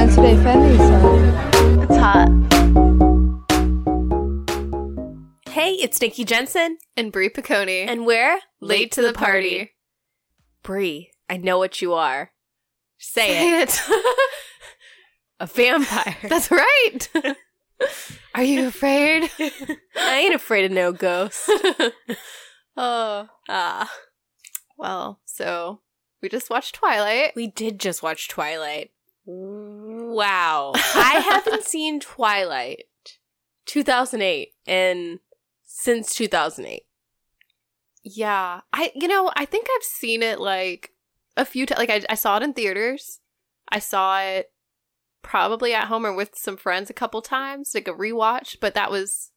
Valentine's Day Fendi song. It's hot. Hey, it's Nikki Jensen, And Brie Piccone. and we're late to the party. Brie, I know what you are. Say, Say it. it. A vampire. That's right. Are you afraid? I ain't afraid of no ghosts. oh. Ah, Well, so we just watched Twilight. we did just watch Twilight. Wow. I haven't seen Twilight 2008 and since 2008. Yeah. I you know, I think I've seen it like a few times like I, I saw it in theaters. I saw it probably at home or with some friends a couple times, like a rewatch, but that was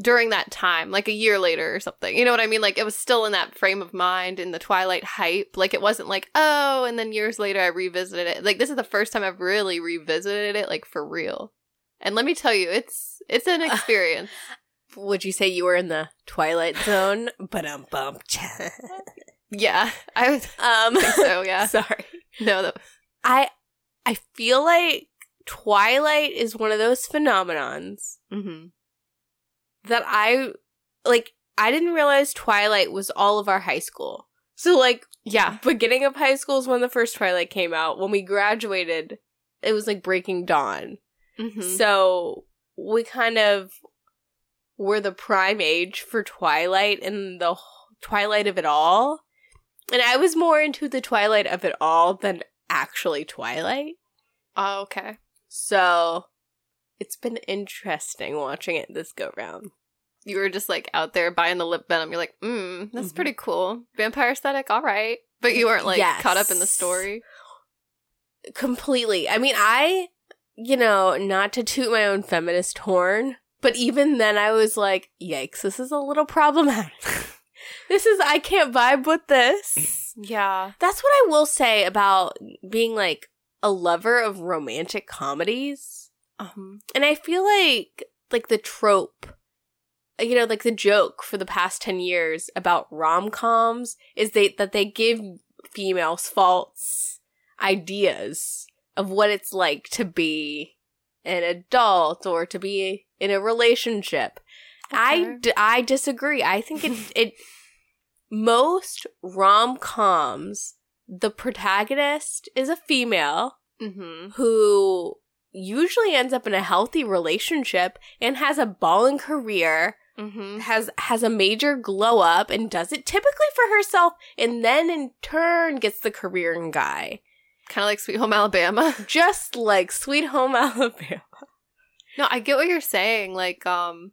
during that time, like a year later or something. You know what I mean? Like it was still in that frame of mind in the Twilight hype. Like it wasn't like, oh, and then years later I revisited it. Like this is the first time I've really revisited it like for real. And let me tell you, it's it's an experience. Would you say you were in the Twilight Zone? But um bump. yeah. I was um so, yeah. Sorry. No, that I I feel like Twilight is one of those phenomenons mm-hmm. That I like I didn't realize Twilight was all of our high school. So like Yeah. beginning of high school is when the first Twilight came out. When we graduated, it was like Breaking Dawn. Mm-hmm. So we kind of were the prime age for Twilight and the Twilight of it all. And I was more into the Twilight of it all than actually Twilight. Oh, okay. So it's been interesting watching it this go round. You were just like out there buying the lip venom. You're like, mm, that's Mhm. pretty cool. Vampire aesthetic, all right. But you weren't like Yes. caught up in the story. Completely. I mean, I, you know, not to toot my own feminist horn, but even then I was like, yikes, this is a little problematic. this is, I can't vibe with this. Yeah. That's what I will say about being like a lover of romantic comedies. Um, And I feel like like the trope you know like the joke for the past 10 years about rom-coms is they that they give females false ideas of what it's like to be an adult or to be in a relationship. I, Okay. d- I disagree. I think it it most rom-coms the protagonist is a female mm-hmm. who usually ends up in a healthy relationship and has a balling career, Mm-hmm. has has a major glow up and does it typically for herself and then in turn gets the career and guy. Kind of like Sweet Home Alabama. Just like Sweet Home Alabama. no, I get what you're saying. Like, um,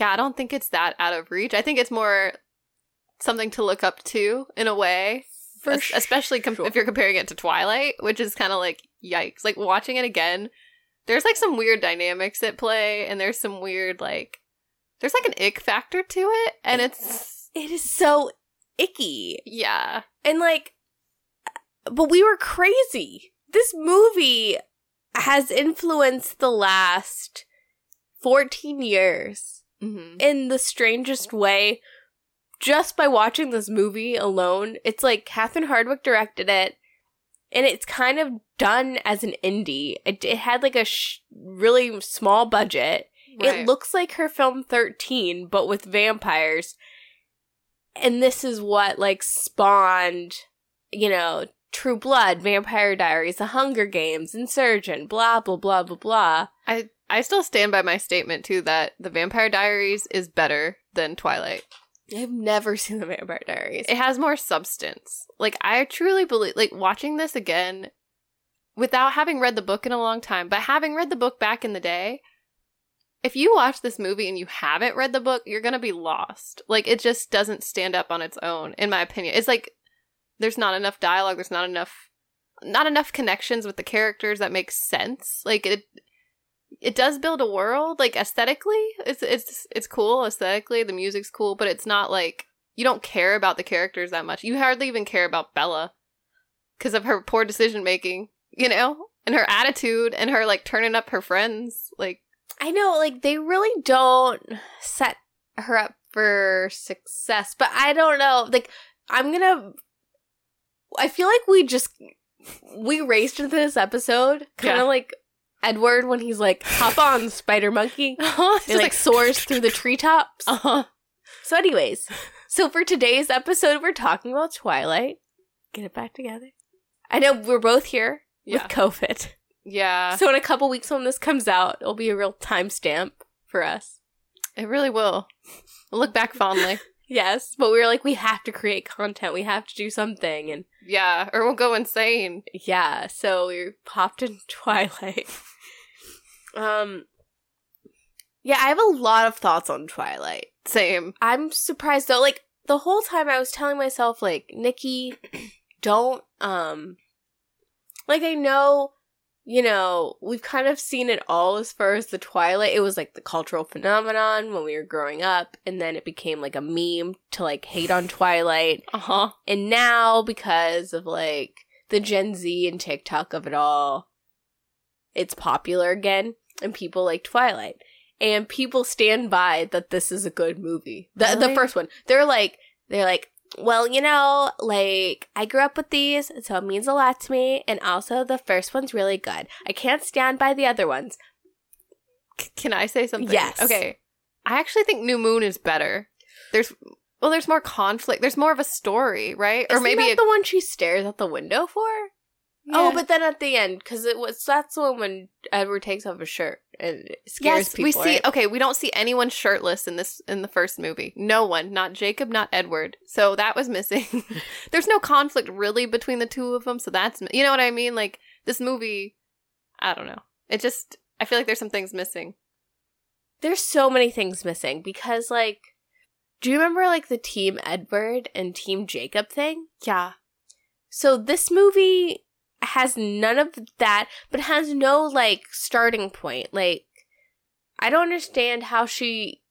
yeah, I don't think it's that out of reach. I think it's more something to look up to in a way. For Es- especially com- sure. if you're comparing it to Twilight, which is kind of like yikes. Like watching it again, there's like some weird dynamics at play, and there's some weird like there's like an ick factor to it, and it's It is so icky. yeah, And like but we were crazy. This movie has influenced the last 14 years. mm-hmm. in the strangest way just by watching this movie alone. It's like Catherine Hardwicke directed it, and it's kind of done as an indie. It, it had like a sh- really small budget. It looks like her film 13, but with vampires. And this is what like spawned, you know, True Blood, Vampire Diaries, The Hunger Games, Insurgent, blah, blah, blah, blah, blah. I I still stand by my statement too that the Vampire Diaries is better than Twilight. I've never seen The Vampire Diaries. It has more substance. Like I truly believe like watching this again without having read the book in a long time, but having read the book back in the day, if you watch this movie and you haven't read the book, you're going to be lost. Like it just doesn't stand up on its own in my opinion. It's like there's not enough dialogue, there's not enough not enough connections with the characters that make sense. Like it it does build a world like aesthetically. It's it's it's cool aesthetically, the music's cool, but it's not like you don't care about the characters that much. You hardly even care about Bella because of her poor decision making, you know, and her attitude and her like turning up her friends. Like, I know, like they really don't set her up for success, but I don't know. Like I'm gonna. I feel like we just we raced into this episode kind of Yeah. like Edward when he's like, hop on, spider monkey. It's It like soars through the treetops. Uh-huh. So, anyways, so for today's episode, we're talking about Twilight. Get it back together. I know we're both here with Yeah. COVID. Yeah. So, in a couple weeks when this comes out, it'll be a real timestamp for us. It really will. We'll look back fondly. Yes, but we were like, we have to create content. We have to do something. And Yeah, or we'll go insane. yeah, so we popped in Twilight. Um, yeah, I have a lot of thoughts on Twilight. Same. I'm surprised though. Like the whole time I was telling myself, like, Nikki, don't um like I know, you know, we've kind of seen it all as far as the Twilight. It was like the cultural phenomenon when we were growing up, and then it became like a meme to like hate on Twilight. Uh huh. And now because of like the Gen Z and TikTok of it all, it's popular again and people like Twilight. And people stand by that this is a good movie. The the first one. They're like they're like, well, you know, like I grew up with these, so it means a lot to me. And also the first one's really good. I can't stand by the other ones. C- can I say something? Yes. Okay. I actually think New Moon is better. There's well, there's more conflict. There's more of a story, right? or Isn't maybe that a- the one she stares out the window for? Oh, but then at the end, because it was that's the one when Edward takes off his shirt and scares yes, people. we see. right? Okay, we don't see anyone shirtless in this in the first movie. No one, not Jacob, not Edward. So that was missing. There's no conflict really between the two of them. So that's you know what I mean. Like this movie, I don't know. It just I feel like there's some things missing. there's so many things missing because like do you remember like the team edward and team jacob thing Yeah. so this movie has none of that but has no like starting point like i don't understand how she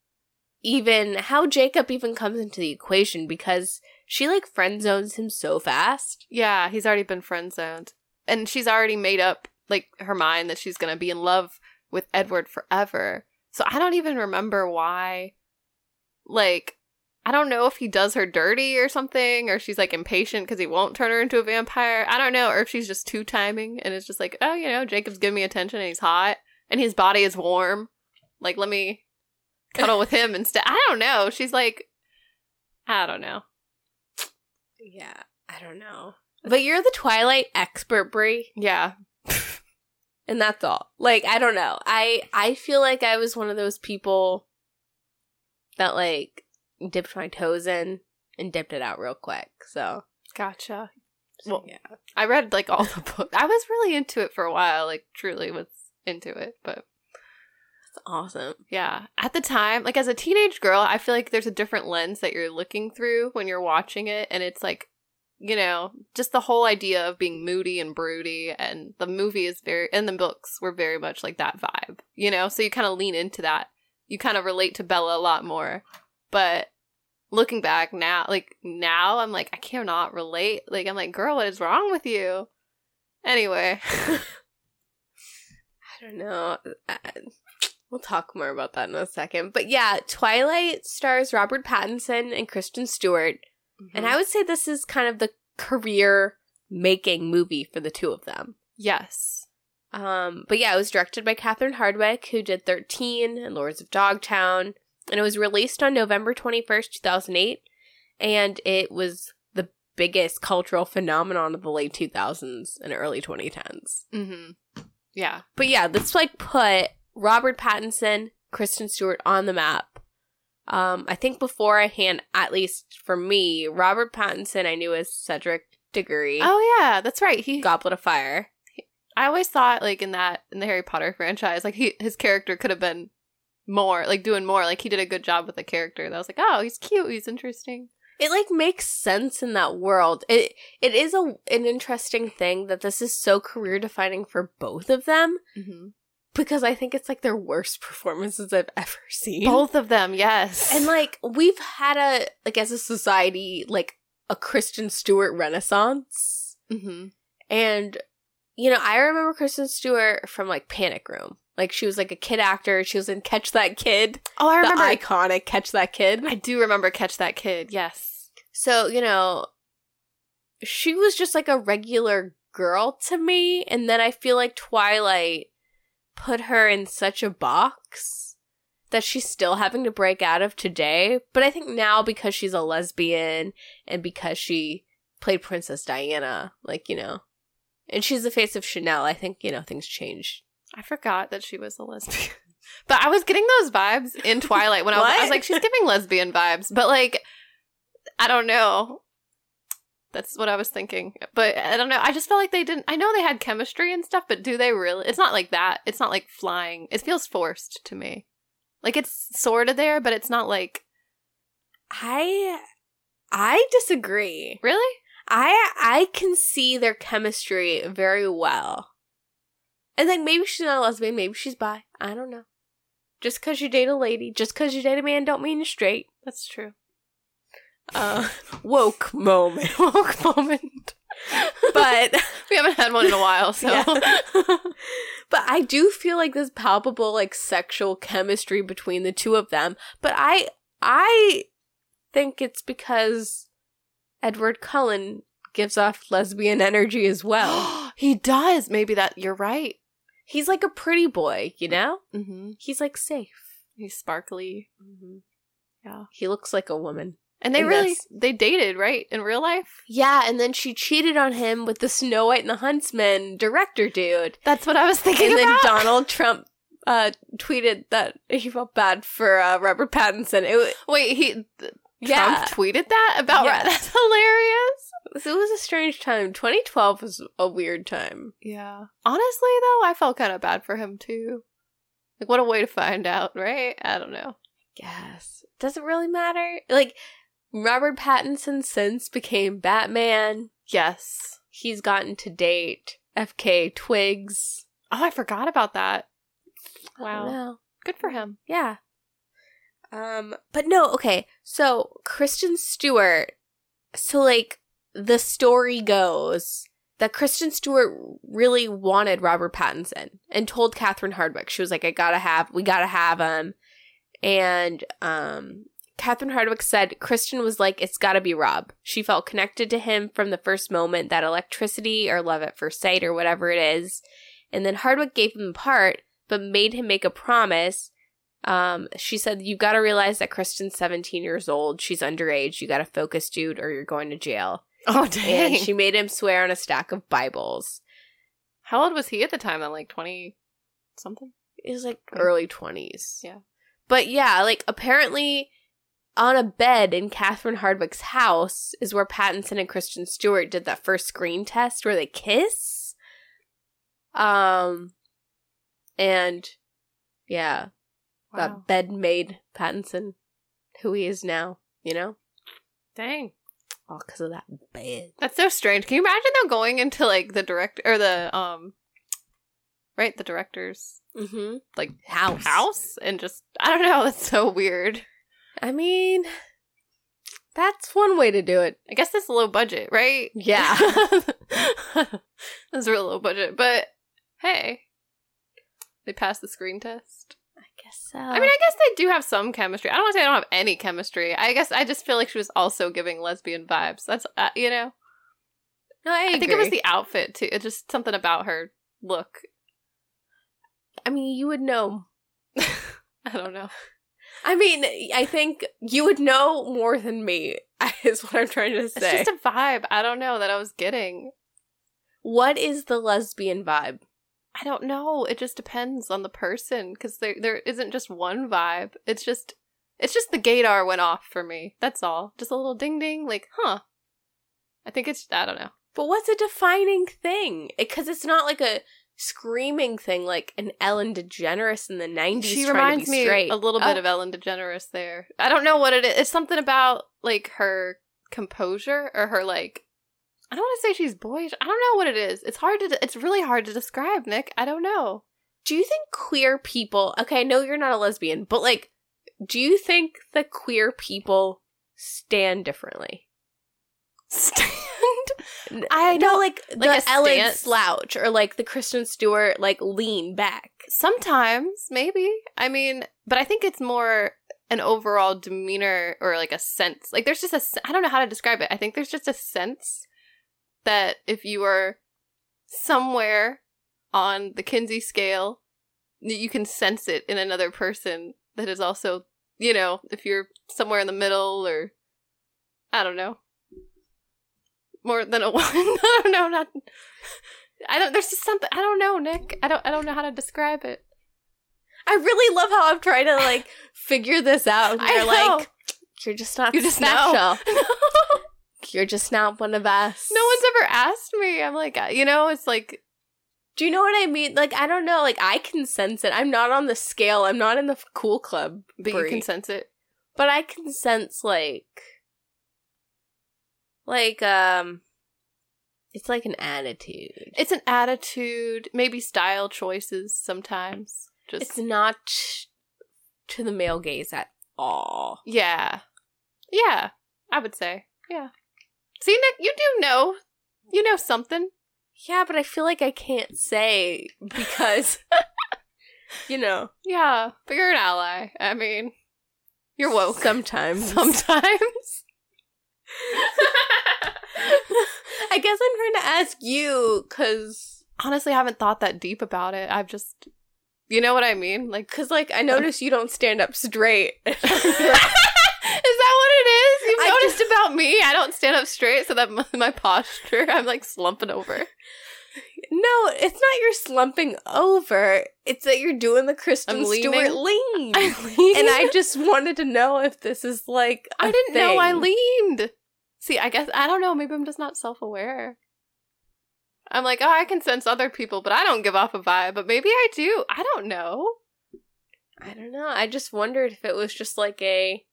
even how jacob even comes into the equation because she like friend zones him so fast Yeah, he's already been friend zoned. And she's already made up like her mind that she's gonna be in love with Edward forever. So I don't even remember why like I don't know if he does her dirty or something, or she's like impatient because he won't turn her into a vampire. I don't know, or if she's just two timing and it's just like, oh, you know, Jacob's giving me attention and he's hot and his body is warm. Like, let me cuddle with him instead. I don't know. She's like, I don't know. yeah i don't know but you're the twilight expert brie Yeah. and that's all like i don't know i i feel like i was one of those people that like dipped my toes in and dipped it out real quick so, Gotcha. so Well, yeah I read like all the books. I was really into it for a while, like truly was into it. But it's awesome yeah, at the time, like as a teenage girl, I feel like there's a different lens that you're looking through when you're watching it, and it's like, you know, just the whole idea of being moody and broody, and the movie is very, and the books were very much like that vibe, you know. So you kind of lean into that. You kind of relate to Bella a lot more, but. Looking back now, like now, I'm like I cannot relate. Like I'm like, girl, what is wrong with you? Anyway, i don't know. We'll talk more about that in a second. But yeah twilight stars robert pattinson and kristen stewart. And i would say this is kind of the career making movie for the two of them. Yes, Um, but yeah, it was directed by Catherine Hardwicke, who did 13 and Lords of Dogtown, and it was released on November 21st, 2008, and it was the biggest cultural phenomenon of the late 2000s and early 2010s. mm-hmm. yeah, But yeah, this like put Robert Pattinson, Kristen Stewart on the map. Um, I think beforehand, at least for me, Robert Pattinson I knew as Cedric Diggory, Oh yeah, that's right. He Goblet of Fire. I always thought like in that in the Harry Potter franchise, like he his character could have been more, like doing more. Like he did a good job with the character. That was like, oh, he's cute, he's interesting. it like makes sense in that world. It it is a an interesting thing that this is so career defining for both of them Mm-hmm. because I think it's like their worst performances I've ever seen. Both of them, yes. And like we've had a like as a society like a Kristen Stewart renaissance. mm-hmm. And you know, I remember Kristen Stewart from like Panic Room. Like she was like a kid actor. She was in Catch That Kid, oh, I remember the iconic Catch That Kid. I do remember Catch That Kid. Yes. So, you know, she was just like a regular girl to me. And then I feel like Twilight put her in such a box that she's still having to break out of today. But I think now because she's a lesbian and because she played Princess Diana, like, you know, and she's the face of Chanel, I think, you know, things change. I forgot that she was a lesbian. But I was getting those vibes in Twilight when I was, I was like, she's giving lesbian vibes. But like, I don't know. That's what I was thinking. But I don't know. I just felt like they didn't. I know they had chemistry and stuff, but do they really? It's not like that. It's not like flying. It feels forced to me. Like it's sort of there, but it's not like I I disagree. really. I I can see their chemistry very well. And like maybe she's not a lesbian, maybe she's bi. I don't know. Just cause you date a lady, just cause you date a man don't mean you're straight. That's true. Uh woke moment. Woke moment. But we haven't had one in a while, so Yeah. but I do feel like there's palpable like sexual chemistry between the two of them. But I I think it's because Edward Cullen gives off lesbian energy as well. he does. Maybe that you're right. He's like a pretty boy, you know? Mm-hmm. He's like safe. He's sparkly. Yeah. He looks like a woman. And they And really that's- they dated, right? In real life? Yeah, and then she cheated on him with the Snow White and the Huntsman director dude. That's what I was thinking and then. Donald Trump uh tweeted that he felt bad for uh, Robert Pattinson. It wa- Wait, he th- yeah, Trump tweeted that about Yeah. it was a strange time. 2012 was a weird time. Yeah. Honestly though, I felt kind of bad for him too. Like what a way to find out, right? I don't know. Guess doesn't really matter. Like Robert Pattinson since became Batman. Yes. He's gotten to date FKA Twigs. Oh, I forgot about that. Wow. Good for him. Yeah. Um, but no, okay. So Kristen Stewart. So like the story goes that Kristen Stewart really wanted Robert Pattinson and told Catherine Hardwicke she was like, "I gotta have, we gotta have him." And um, Catherine Hardwicke said Kristen was like, "It's gotta be Rob." She felt connected to him from the first moment, that electricity or love at first sight or whatever it is. And then Hardwicke gave him the part, but made him make a promise um, she said, You've gotta realize that Kristen's 17 years old. She's underage. You gotta focus, dude, or you're going to jail. Oh dang. And she made him swear on a stack of Bibles. How old was he at the time then? Like 20 something? It was like Right. early 20s. Yeah. But yeah, like apparently on a bed in Catherine Hardwicke's house is where Pattinson and Kristen Stewart did that first screen test where they kiss. Um, and yeah, Wow. that bed made Pattinson who he is now, you know? Dang. All because of that bed. That's so strange. Can you imagine them going into like the direct or the um right, the director's Mm-hmm. like House. house and just I don't know, that's so weird. I mean, that's one way to do it. I guess that's low budget, right? Yeah. that's a real low budget. But hey. They passed the screen test. I guess so. I mean, I guess they do have some chemistry. I don't want to say I don't have any chemistry. I guess I just feel like she was also giving lesbian vibes. That's uh, you know. no, I, I think it was the outfit too. It's just something about her look. I mean, you would know. I don't know. I mean, I think you would know more than me. Is what I'm trying to say. It's just a vibe. I don't know that I was getting. what is the lesbian vibe? I don't know. It just depends on the person because there there isn't just one vibe. It's just it's just the gaydar went off for me. That's all. Just a little ding ding. Like, huh? I think it's I don't know. But what's a defining thing? Because it's not like a screaming thing like an Ellen DeGeneres in the 90s. She reminds me straight. a little bit Oh. of Ellen DeGeneres there. I don't know what it is. It's something about like her composure or her like. I don't want to say she's boyish. I don't know what it is. It's hard to. It's really hard to describe, Nick. I don't know. Do you think queer people, okay, I know you're not a lesbian, but like, do you think the queer people stand differently? Stand. I know, like, like the Ellen stance. slouch or like the Kristen Stewart, like, lean back. Sometimes, maybe. I mean, but I think it's more an overall demeanor or like a sense. Like there's just a I don't know how to describe it. I think there's just a sense that if you are somewhere on the Kinsey scale, that you can sense it in another person that is also, you know, if you're somewhere in the middle or I don't know. More than a one. I don't know, not I don't there's just something I don't know, Nick. I don't I don't know how to describe it. I really love how I'm trying to like figure this out. And I you're know. like, you're just not You're just know. special. You're just not one of us. No one's ever asked me. I'm like, uh, you know, it's like Do you know what I mean? Like, I don't know. Like, I can sense it. I'm not on the scale. I'm not in the cool club. but you can sense it. but I can sense like, like um, it's like an attitude. It's an attitude, maybe style choices sometimes. Just It's not to the male gaze at all. yeah. Yeah, I would say. Yeah. See, Nick, you do know. You know something. Yeah, but I feel like I can't say because, you know, Yeah, but you're an ally. I mean, you're woke. sometimes. Sometimes. I guess I'm trying to ask you because, Honestly, I haven't thought that deep about it. I've just, you know what I mean? Like, because like I notice you don't stand up straight. is that what it is? You've I noticed about me? I don't stand up straight, so that my, posture, I'm like slumping over. no, it's not you're slumping over. It's that you're doing the Kristen I'm leaning. Stewart lean. I lean. and I just wanted to know if this is like I I didn't know I leaned. See, I guess I don't know. Maybe I'm just not self aware. I'm like, oh, I can sense other people, but I don't give off a vibe. But maybe I do. I don't know. I don't know. I just wondered if it was just like a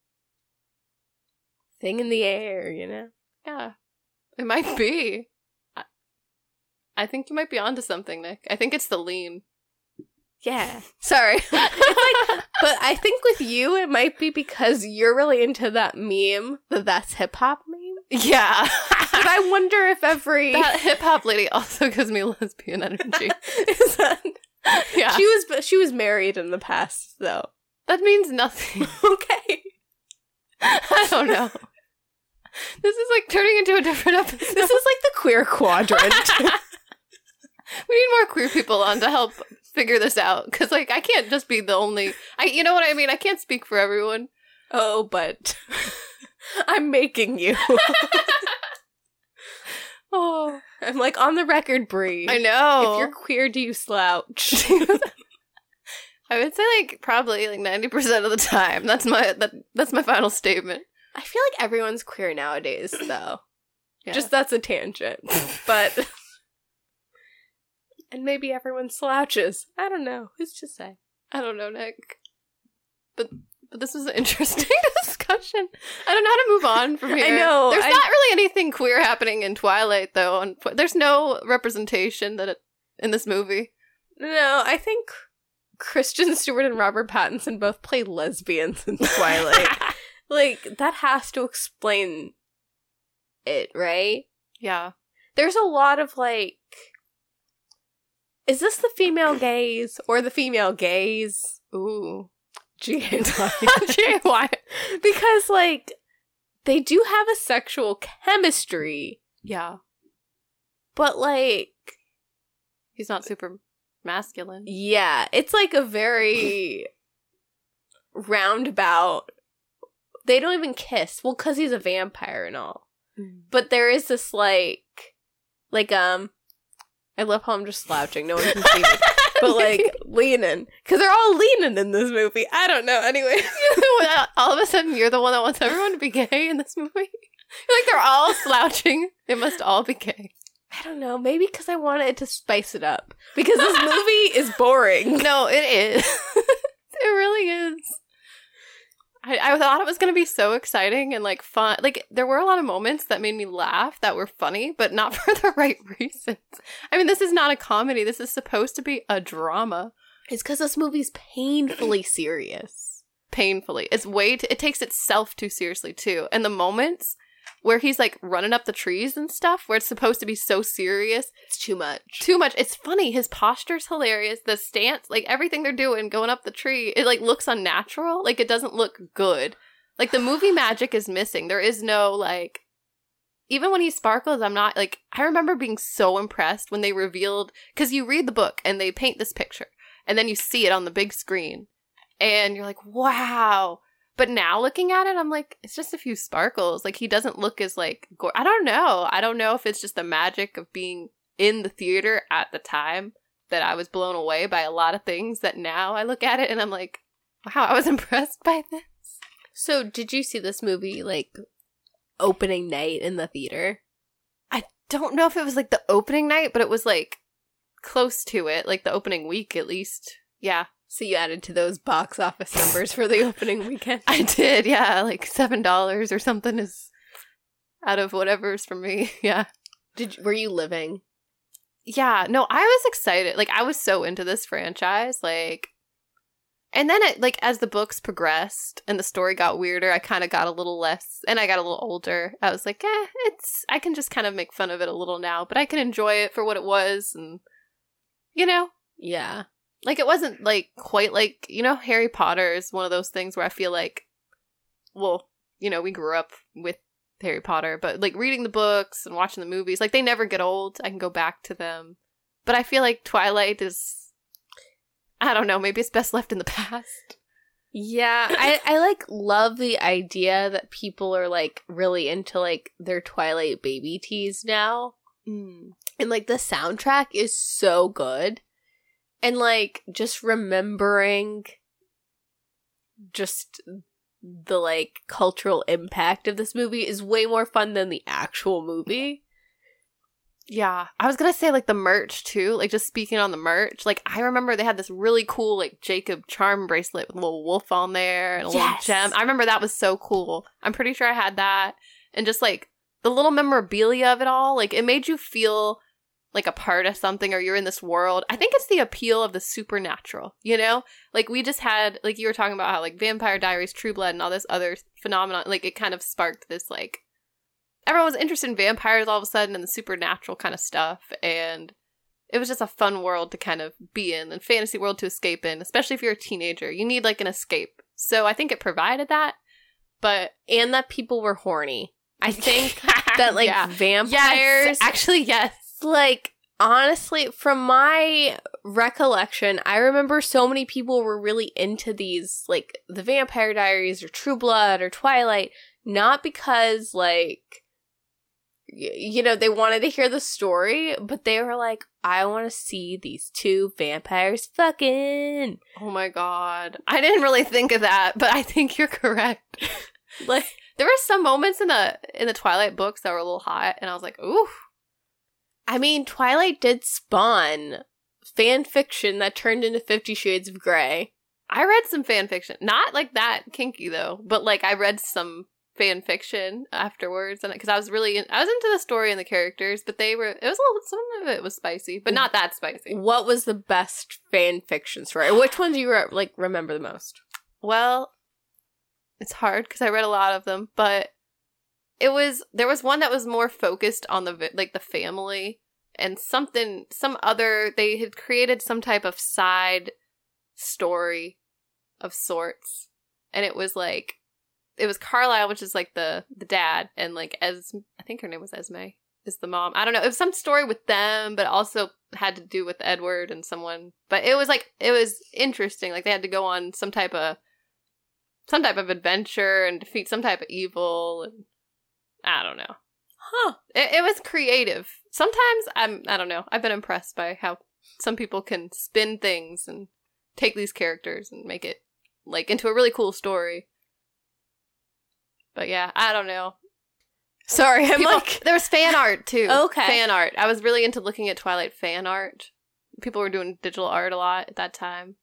thing in the air, you know? Yeah, it might be. I, I think you might be onto something, Nick. I think it's the lean. Yeah. Sorry. like, but I think with you, it might be because you're really into that meme, the that's hip hop meme. Yeah, But I wonder if every that hip hop lady also gives me lesbian energy. is that Yeah, she was she was married in the past though. that means nothing. Okay. I don't know. This is like turning into a different episode. This is like the queer quadrant. we need more queer people on to help figure this out because like i can't just be the only i you know what i mean i can't speak for everyone oh, but I'm making you. oh I'm like on the record, Brie. i know If you're queer, do you slouch? i would say like probably like 90% of the time that's my that, that's my final statement I feel like everyone's queer nowadays, though. Yeah. Just that's a tangent. but. and maybe everyone slouches. I don't know. Who's to say? i don't know nick but but this was an interesting discussion i don't know how to move on from here I know, there's I- not really anything queer happening in twilight though and there's no representation that it, in this movie No, I think Kristen Stewart and Robert Pattinson both play lesbians in Twilight. Like, that has to explain it, right? yeah There's a lot of like. Is this the female gaze or the female gaze? ooh G-A-Y. because, like, they do have a sexual chemistry, yeah but, like, he's not super masculine yeah, it's like a very roundabout. They don't even kiss. Well, because he's a vampire and all. But there is this, like, like, um, I love how I'm just slouching. No one can see me. But, like, leaning. Because they're all leaning in this movie. I don't know. Anyway. all of a sudden you're the one that wants everyone to be gay in this movie. Like they're all slouching. They must all be gay. I don't know. Maybe because I wanted to spice it up. Because this movie is boring. No, it is. it really is. I, I thought it was going to be so exciting and like fun. Like there were a lot of moments that made me laugh that were funny, but not for the right reasons. I mean, this is not a comedy. This is supposed to be a drama. It's because this movie's painfully serious. Painfully, it's way. T- it takes itself too seriously too. And the moments where he's like running up the trees and stuff, where it's supposed to be so serious, It's too much. too much. It's funny. His posture's hilarious. The stance, like everything they're doing, going up the tree, it like looks unnatural. Like it doesn't look good. Like the movie magic is missing. There is no like even when he sparkles, I'm not like I remember being so impressed when they revealed because you read the book and they paint this picture and then you see it on the big screen and you're like, wow. But now looking at it, I'm like, it's just a few sparkles. Like he doesn't look as like I don't know. I don't know if it's just the magic of being in the theater at the time that I was blown away by a lot of things that now I look at it and I'm like, wow, I was impressed by this. So, did you see this movie like opening night in the theater? I don't know if it was like the opening night, but it was like close to it, like the opening week at least. Yeah, So you added to those box office numbers for the opening weekend. I did. Yeah, like seven dollars or something is out of whatever's for me. Yeah, Did were you living? yeah. No, I was excited. Like I was so into this franchise. Like, and then it like as the books progressed and the story got weirder, I kind of got a little less, and I got a little older. I was like, eh, it's. I can just kind of make fun of it a little now, but I can enjoy it for what it was, and you know, Yeah. Like it wasn't like quite like you know harry potter is one of those things where i feel like well you know we grew up with harry potter but like reading the books and watching the movies like they never get old i can go back to them but i feel like twilight is i don't know maybe it's best left in the past Yeah, I I like love the idea that people are like really into like their Twilight baby tees now. mm. And like the soundtrack is so good. And like just remembering just the like cultural impact of this movie is way more fun than the actual movie. yeah i was gonna say like the merch too like just speaking on the merch like i remember they had this really cool like jacob charm bracelet with a little wolf on there and a Yes. little gem i remember that was so cool i'm pretty sure i had that and just like the little memorabilia of it all like it made you feel like a part of something or you're in this world i think it's the appeal of the supernatural you know? Like we just had like you were talking about how like vampire diaries true blood and all this other phenomenon like it kind of sparked this like everyone was interested in vampires all of a sudden and the supernatural kind of stuff and it was just a fun world to kind of be in and fantasy world to escape in especially if you're a teenager. You need like an escape. So i think it provided that but And that people were horny. I think that like Yeah. vampires yes. Actually yes like honestly from my recollection i remember so many people were really into these like the vampire diaries or true blood or twilight not because like y- you know they wanted to hear the story but they were like i want to see these two vampires fucking. Oh my god. I didn't really think of that but i think you're correct. Like there were some moments in the in the twilight books that were a little hot and i was like ooh i mean twilight did spawn fan fiction that turned into 50 shades of gray I read some fan fiction, not like that kinky though, but like I read some fan fiction afterwards, and because I was really, in, I was into the story and the characters, but they were, it was a little, some of it was spicy, but mm. not that spicy. What was the best fan fiction story? Which one do you re- like remember the most? Well, it's hard because I read a lot of them, but it was there was one that was more focused on the like the family and something some other they had created some type of side story of sorts and it was like it was Carlisle which is like the the dad and like Es I think her name was Esme is the mom. I don't know. It was some story with them but also had to do with Edward and someone. But it was like it was interesting. Like they had to go on some type of some type of adventure and defeat some type of evil and I don't know. Huh. It, it was creative. Sometimes I'm I don't know. I've been impressed by how some people can spin things and take these characters and make it like into a really cool story. But yeah, I don't know. Sorry, I'm People- like there was fan art too. Okay. fan art. I was really into looking at Twilight fan art. People were doing digital art a lot at that time.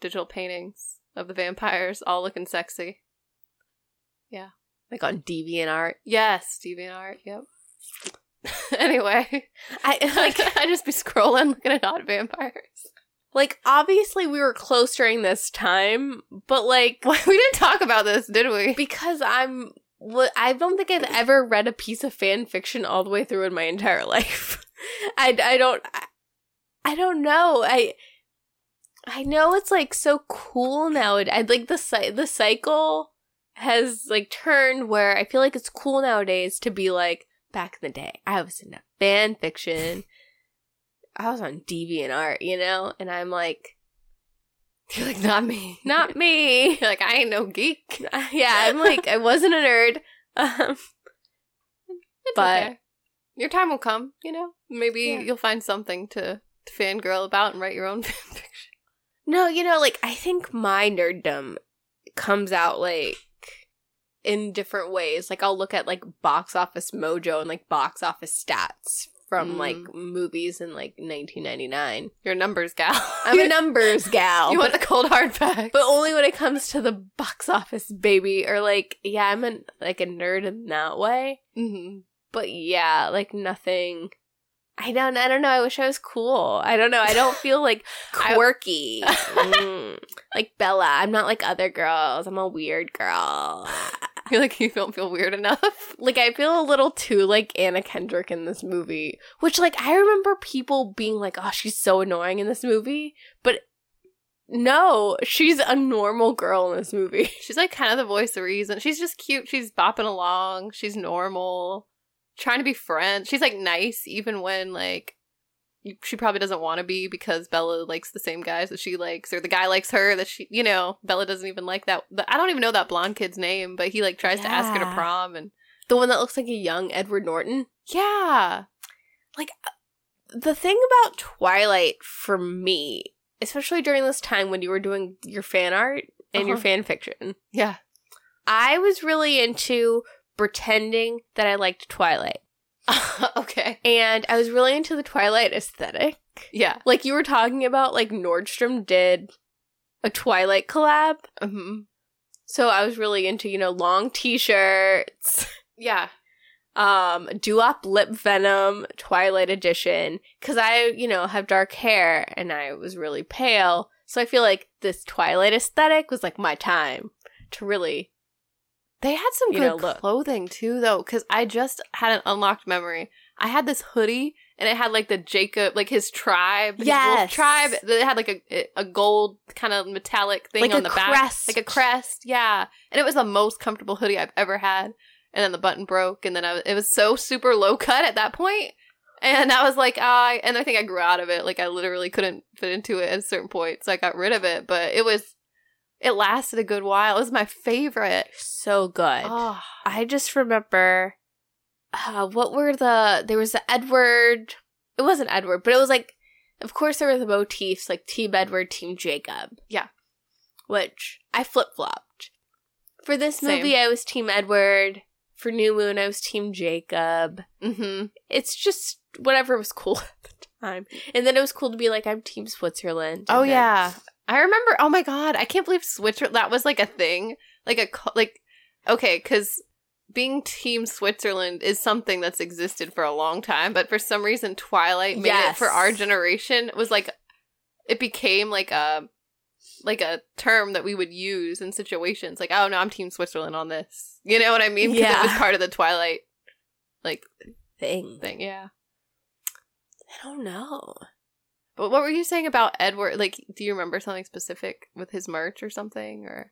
Digital paintings of the vampires, all looking sexy. Like on DeviantArt. Yes, DeviantArt. Yep. anyway, I like I just be scrolling looking at hot vampires. like obviously we were close during this time, but like we didn't talk about this, did we? because I'm I don't think I've ever read a piece of fan fiction all the way through in my entire life. I, I don't I, I don't know. I I know it's like so cool now. I like the the cycle has like turned where I feel like it's cool nowadays to be like back in the day, I was into fan fiction. I was on DeviantArt, you know, and I'm like, You're like, not me. not me. Like, I ain't no geek. yeah, I'm like, I wasn't a nerd. Um, But- okay. your time will come, you know? Maybe Yeah. you'll find something to, to fangirl about and write your own fan fiction. no, you know, like I think my nerddom comes out like in different ways. Like I'll look at like box office mojo and like box office stats from Mm. like movies in like 1999. You're a numbers gal. I'm a numbers gal. You want the cold hard facts. but only when it comes to the box office, baby. Or like, yeah, I'm a, like a nerd in that way. hmm But yeah, like nothing. I don't. I don't know. I wish I was cool. I don't know. I don't feel like quirky, Mm. like Bella. I'm not like other girls. I'm a weird girl. You're like, you don't feel weird enough. Like I feel a little too like Anna Kendrick in this movie, which like I remember people being like, "Oh, she's so annoying in this movie," but no, she's a normal girl in this movie. She's like kind of the voice of reason. She's just cute. She's bopping along. She's normal. Trying to be friends. She's like nice even when like she probably doesn't want to be because Bella likes the same guys that she likes or the guy likes her that she you know Bella doesn't even like that the, I don't even know that blonde kid's name but he like tries to ask her to prom and The one that looks like a young Edward Norton. yeah like the thing about Twilight for me, especially during this time when you were doing your fan art and your Uh-huh. fan fiction, yeah I was really into pretending that I liked Twilight. okay And I was really into the Twilight aesthetic. yeah Like you were talking about, like Nordstrom did a Twilight collab. hmm So I was really into, you know, long t shirts, yeah um, DuWop Lip Venom Twilight Edition. Cause I, you know, have dark hair and I was really pale. So I feel like this Twilight aesthetic was like my time to really. They had some You good know, look. clothing too, though, because I just had an unlocked memory. I had this hoodie, and it had like the Jacob, like his tribe, his tribe. That had like a a gold kind of metallic thing Like on the back, like a crest. Yeah, and it was the most comfortable hoodie I've ever had. And then the button broke, and then I it was so super low cut at that point. And I was like, I, and I think I grew out of it. Like I literally couldn't fit into it at a certain point, so I got rid of it. But it was, it lasted a good while. It was my favorite. So good. Oh, I just remember uh, what were the there was the Edward it wasn't Edward, but it was like of course there were the motifs like Team Edward, Team Jacob. Yeah. Which I flip flopped. For this Same. movie I was Team Edward. For New Moon I was Team Jacob. mm-hmm. It's just whatever was cool at the time. And then it was cool to be like I'm Team Switzerland. Oh then- yeah, I remember. Oh my god, I can't believe Switzerland. That was like a thing, like a like. Okay, because being Team Switzerland is something that's existed for a long time, but for some reason, Twilight made it for our generation. It was like it became like a like a term that we would use in situations. Like, oh no, I'm Team Switzerland on this. You know what I mean? 'Cause Yeah. it was part of the Twilight like thing. thing. Yeah. I don't know. But what were you saying about Edward? Like, do you remember something specific with his merch or something? Or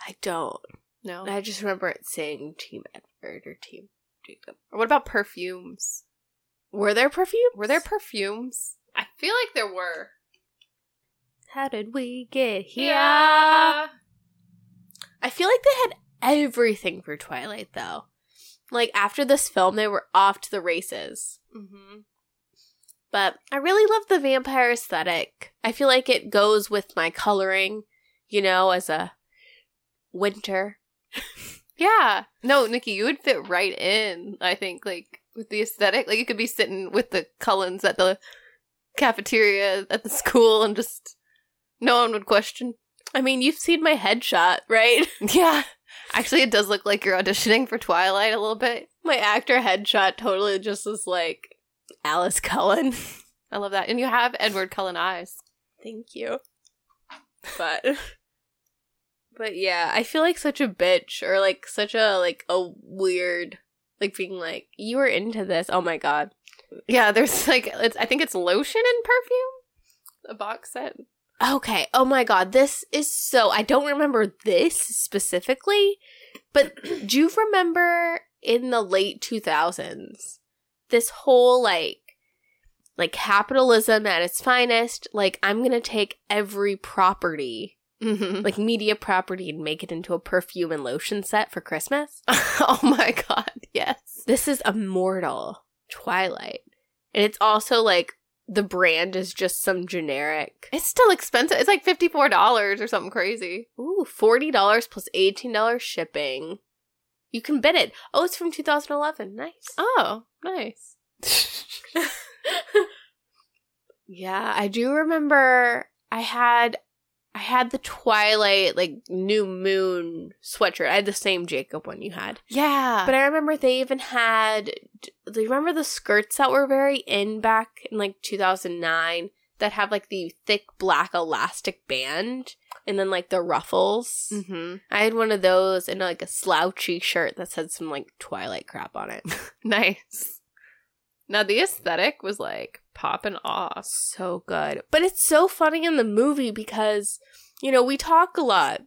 I don't. no? I just remember it saying Team Edward or Team Jacob. Or what about perfumes? Were there perfumes? Were there perfumes? I feel like there were. How did we get here? I feel like they had everything for Twilight, though. Like, after this film, they were off to the races. Mm-hmm. But I really love the vampire aesthetic. I feel like it goes with my coloring, you know, as a winter. Yeah. No, Nikki, you would fit right in. I think, like with the aesthetic, like you could be sitting with the Cullens at the cafeteria at the school, and just no one would question. I mean, you've seen my headshot, right? Yeah. Actually, it does look like you're auditioning for Twilight a little bit. my actor headshot totally just is like Alice Cullen. I love that, and you have Edward Cullen eyes. Thank you. But but yeah, I feel like such a bitch or like such a like a weird like being like you were into this. Oh my god. Yeah, there's like it's. I think it's lotion and perfume. A box set. Okay. Oh my god. This is so I don't remember this specifically, but do you remember in the late 2000s. This whole like like capitalism at its finest, like I'm to take every property, Mhm. like media property and make it into a perfume and lotion set for Christmas. oh my god, yes. This is immortal Twilight. And it's also like the brand is just some generic It's still expensive. It's like $54 or something crazy. Ooh, $40 plus $18 shipping. You can bid it. Oh, it's from 2011. Nice. Oh, nice. Yeah, I do remember I had I had the Twilight like new moon sweatshirt. I had the same Jacob one you had. Yeah. But I remember they even had do you remember the skirts that were very in back in like 2009 that have like the thick black elastic band and then like the ruffles. hmm I had one of those and like a slouchy shirt that said some like Twilight crap on it. Nice. Now the aesthetic was like popping off. so good. But it's so funny in the movie because, you know, we talk a lot.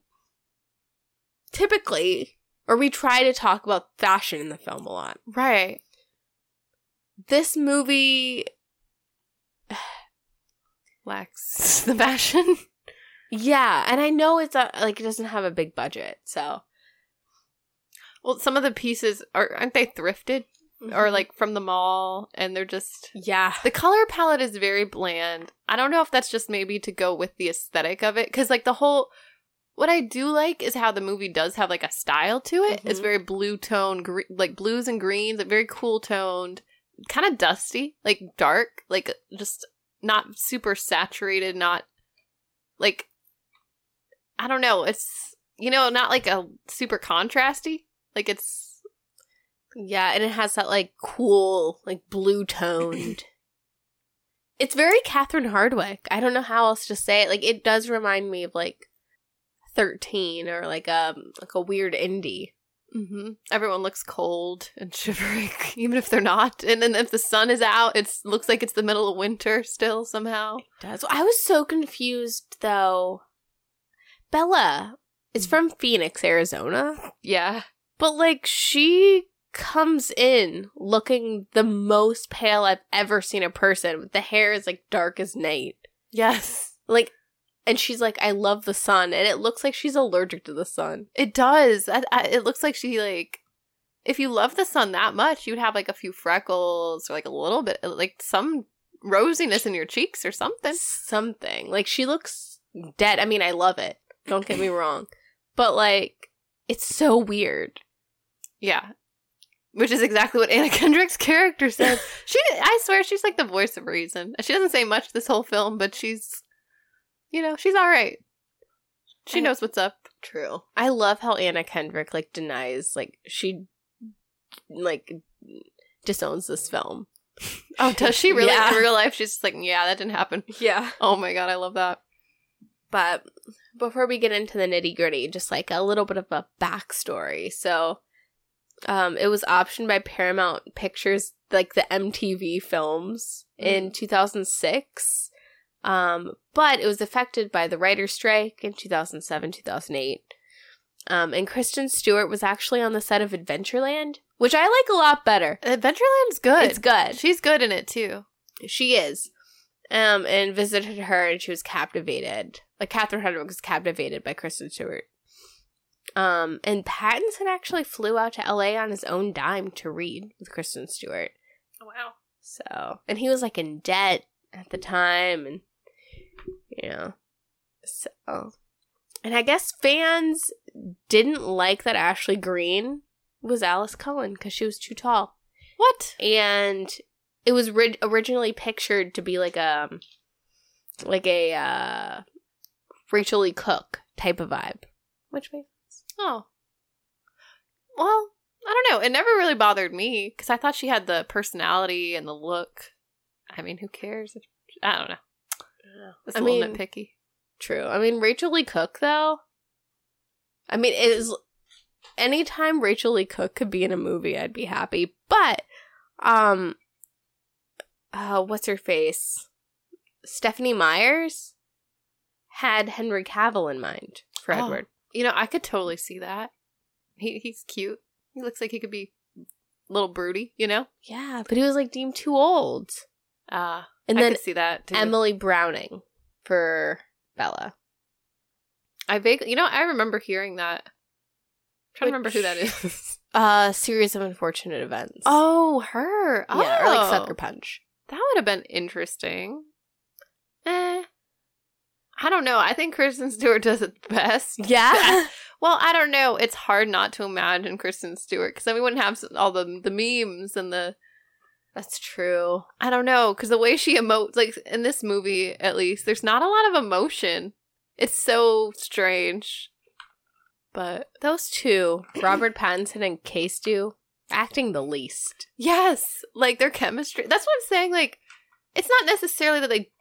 Typically, or we try to talk about fashion in the film a lot. Right. This movie, Lacks the fashion. Yeah, and I know it's a, like it doesn't have a big budget, so well, some of the pieces are aren't they thrifted or like from the mall and they're just yeah, the color palette is very bland. I don't know if that's just maybe to go with the aesthetic of it cuz like the whole what I do like is how the movie does have like a style to it. It's Mhm. very blue tone, gre- like blues and greens, like very cool toned, kind of dusty, like dark, like just not super saturated, not like I don't know. It's you know not like a super contrasty. Like it's yeah, and it has that like cool, like blue toned. it's very Catherine Hardwicke. I don't know how else to say it. Like it does remind me of like thirteen or like um like a weird indie. hmm Everyone looks cold and shivering, even if they're not. And then if the sun is out, it looks like it's the middle of winter still somehow. It does. I was so confused though. Bella is from Phoenix, Arizona, Yeah. but like she comes in looking the most pale I've ever seen a person. The hair is like dark as night. Yes. Like and she's like I love the sun and it looks like she's allergic to the sun. It does. I, I, it looks like she like. If you love the sun that much, you'd have like a few freckles or like a little bit, like some rosiness in your cheeks or something. Something. Like she looks dead. I mean, I love it. Don't get me wrong. But like it's so weird. Yeah. Which is exactly what Anna Kendrick's character says. she, I swear, she's like the voice of reason. She doesn't say much this whole film, but she's, you know, she's all right. She I- knows what's up. True. I love how Anna Kendrick like denies like she like disowns this film. Oh, does she really? Yeah. In real life, she's just like, yeah, that didn't happen. Yeah. Oh my god, I love that. But before we get into the nitty gritty, just like a little bit of a backstory. So, um, it was optioned by Paramount Pictures, like the MTV films in 2006. Um, but it was affected by the writer's strike in 2007, 2008. Um, and Kristen Stewart was actually on the set of Adventureland, which I like a lot better. Adventureland's good. It's good. She's good in it too. She is. Um, and visited her, and she was captivated. Like Catherine Hardwicke was captivated by Kristen Stewart. Um, and Pattinson actually flew out to LA on his own dime to read with Kristen Stewart. Wow. So, and he was like in debt at the time, and you know, so, and I guess fans didn't like that Ashley Greene was Alice Cullen because she was too tall What? and it was ri- originally pictured to be like a like a uh Rachael Leigh Cook type of vibe, which makes Oh. Well, I don't know. It never really bothered me because I thought she had the personality and the look. I mean, who cares? I don't know. It's a I little mean, nitpicky. true. I mean, Rachael Leigh Cook though. I mean, it is anytime Rachael Leigh Cook could be in a movie, I'd be happy. But, um, uh, what's her face? Stephenie Meyers had Henry Cavill in mind for Oh. Edward. You know, I could totally see that. He he's cute. He looks like he could be a little broody, you know? Yeah, but he was like deemed too old. Uh, And I then see that. Too. Emily Browning for Bella. I vaguely, you know, I remember hearing that. I'm trying to remember who that is. Which- Uh, series of unfortunate events. oh, her. Oh, yeah, or like Sucker Punch. That would have been interesting. Eh. I don't know. I think Kristen Stewart does it best. Yeah, Well, I don't know. It's hard not to imagine Kristen Stewart because then we wouldn't have all the the memes and the that's true. I don't know because the way she emotes, like in this movie at least, there's not a lot of emotion. It's so strange. But Those two, Robert Pattinson and K-Stew acting the least. yes, like their chemistry. That's what I'm saying. Like, it's not necessarily that they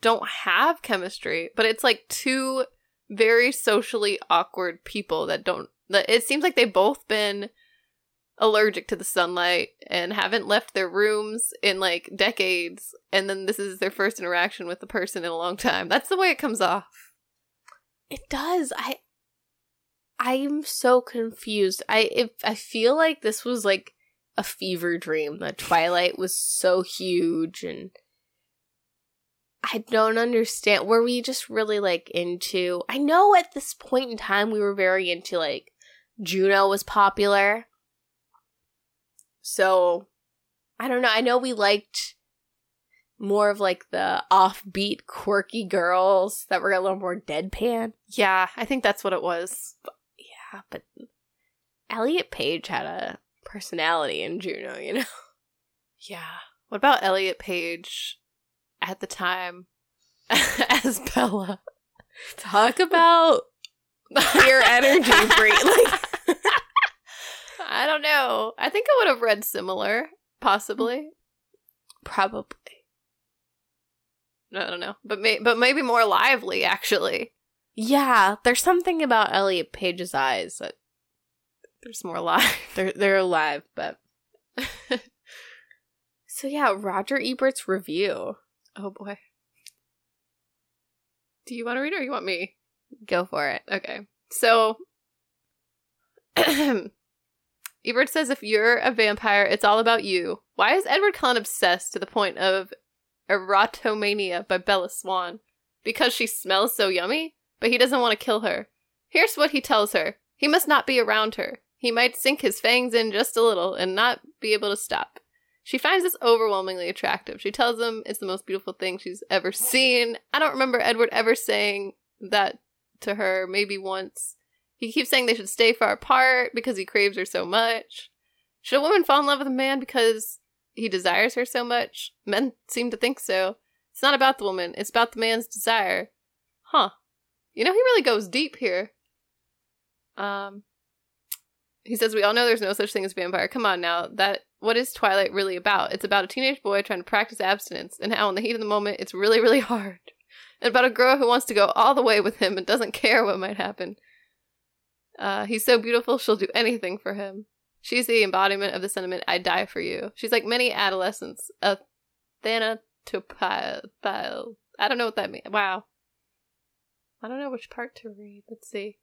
don't have chemistry, but it's like two very socially awkward people that don't. That it seems like they've both been allergic to the sunlight and haven't left their rooms in like decades, and then this is their first interaction with the person in a long time. That's the way it comes off. It does. I I'm so confused. I if I feel like this was like a fever dream that Twilight was so huge and I don't understand. Were we just really like into I know at this point in time we were very into like Juno was popular. So I don't know. I know we liked more of like the offbeat, quirky girls that were a little more deadpan. Yeah, I think that's what it was. But Elliot Page had a personality in Juno, you know? Yeah. What about Elliot Page at the time as Bella? Talk about queer energy free. Like, I don't know. I think I would have read similar, possibly. probably. I don't know, but may- but maybe more lively actually. Yeah, there's something about Elliot Page's eyes that There's more live. they're they're alive, but so yeah, Roger Ebert's review. oh boy. Do you want to read it or you want me? Go for it. Okay. So Ebert says if you're a vampire, it's all about you. Why is Edward Cullen obsessed to the point of erotomania by Bella Swan? Because she smells so yummy, but he doesn't want to kill her. Here's what he tells her. He must not be around her. He might sink his fangs in just a little and not be able to stop. She finds this overwhelmingly attractive. She tells him it's the most beautiful thing she's ever seen. I don't remember Edward ever saying that to her, maybe once. He keeps saying they should stay far apart because he craves her so much. Should a woman fall in love with a man because he desires her so much? Men seem to think so. It's not about the woman, it's about the man's desire. Huh. You know, he really goes deep here. Um, he says, We all know there's no such thing as vampire. Come on now. That what is Twilight really about? It's about a teenage boy trying to practice abstinence and how in the heat of the moment it's really, really hard. And about a girl who wants to go all the way with him and doesn't care what might happen. Uh, he's so beautiful, she'll do anything for him. She's the embodiment of the sentiment, I die for you. She's like many adolescents, a thanatophile. I don't know what that means. Wow. I don't know which part to read. Let's see.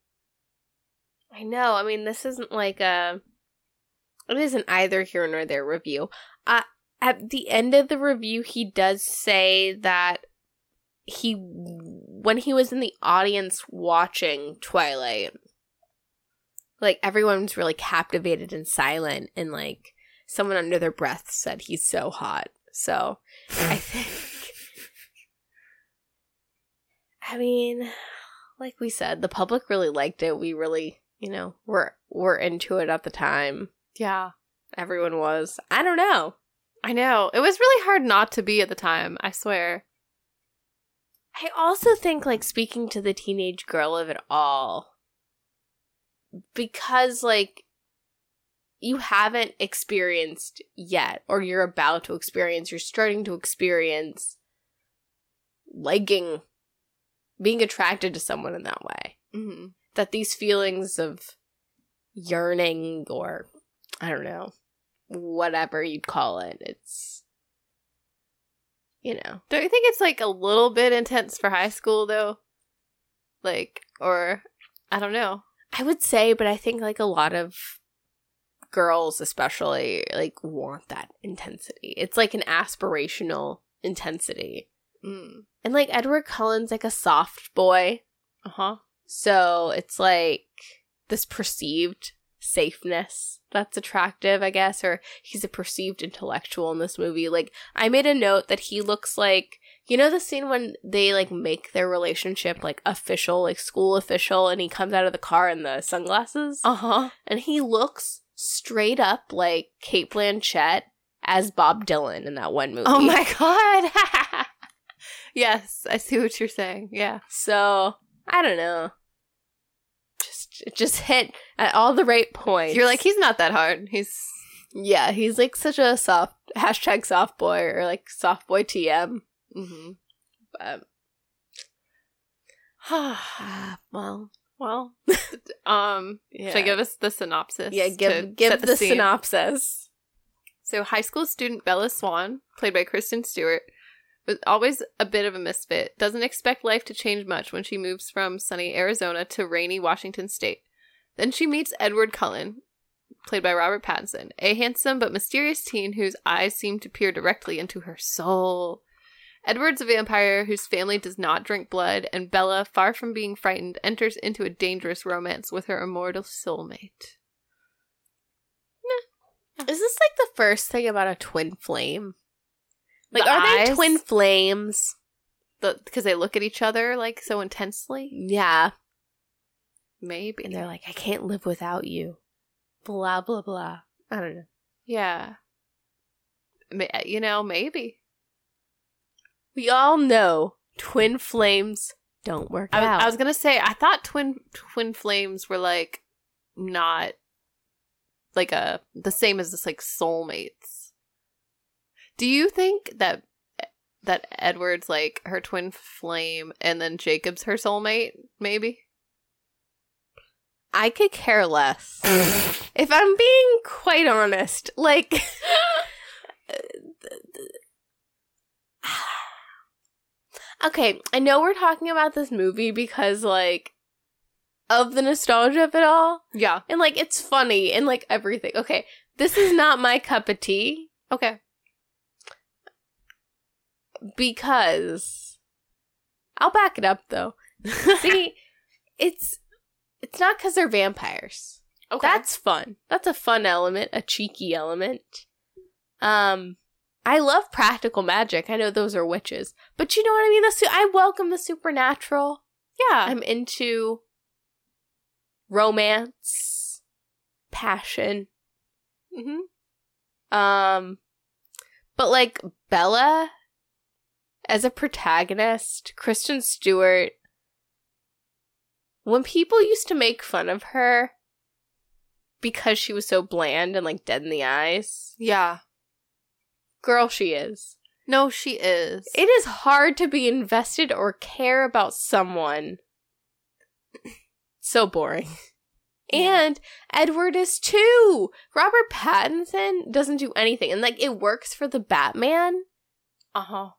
I know. I mean, this isn't like a. It isn't either here nor there review. Uh, at the end of the review, he does say that he, when he was in the audience watching Twilight, like everyone was really captivated and silent, and like someone under their breath said he's so hot. So I think. I mean, like we said, the public really liked it. We really, you know, were were into it at the time. Yeah. Everyone was. I don't know. I know. It was really hard not to be at the time, I swear. I also think like speaking to the teenage girl of it all because like you haven't experienced yet or you're about to experience, you're starting to experience liking being attracted to someone in that way. Mm-hmm. that these feelings of yearning or I don't know, whatever you'd call it, it's you know. Don't you think it's like a little bit intense for high school though? Like, or I don't know. I would say, but I think like a lot of girls especially like want that intensity. It's like an aspirational intensity. Mm. And like Edward Cullen's like a soft boy. Uh huh. So it's like this perceived safeness that's attractive, I guess, or he's a perceived intellectual in this movie. Like, I made a note that he looks like, you know, the scene when they like make their relationship like official, like school official, and he comes out of the car in the sunglasses? Uh huh. And he looks straight up like Cate Blanchett as Bob Dylan in that one movie. Oh my god. yes, I see what you're saying. Yeah. So, I don't know. Just, just hit at all the right points. You're like, he's not that hard. He's Yeah, he's like such a soft hashtag soft boy or like soft boy TM. mm-hmm. But well, well, um, yeah. should I give us the synopsis? yeah, give give set the, synopsis. So, high school student Bella Swan, played by Kristen Stewart, was always a bit of a misfit. Doesn't expect life to change much when she moves from sunny Arizona to rainy Washington State. Then she meets Edward Cullen, played by Robert Pattinson, a handsome but mysterious teen whose eyes seem to peer directly into her soul. Edward's a vampire whose family does not drink blood, and Bella, far from being frightened, enters into a dangerous romance with her immortal soulmate. Is this like the first thing about a twin flame? Like, The are they twin flames? The because they look at each other like so intensely. Yeah, Maybe. and they're like, I can't live without you. Blah blah blah. I don't know. Yeah. Ma- uh, You know, maybe. We all know twin flames don't work I, out. I was gonna say I thought twin twin flames were like not like a the same as this like soulmates. Do you think that that Edward's like her twin flame and then Jacob's her soulmate? Maybe. I could care less. if I'm being quite honest, like Okay, I know we're talking about this movie because like of the nostalgia of it all Yeah. and like it's funny and like everything. Okay, this is not my cup of tea Okay. Because I'll back it up though. See, it's it's not cuz they're vampires. okay. That's fun. That's a fun element, a cheeky element. Um, I love practical magic. I know those are witches, but you know what I mean. The su- I welcome the supernatural. yeah. I'm into romance, passion. hmm Um, but like Bella as a protagonist, Kristen Stewart. When people used to make fun of her because she was so bland and like dead in the eyes, Yeah. girl, she is. No, she is. It is hard to be invested or care about someone. So boring. Yeah. And Edward is too. Robert Pattinson doesn't do anything. And like it works for the Batman, uh huh.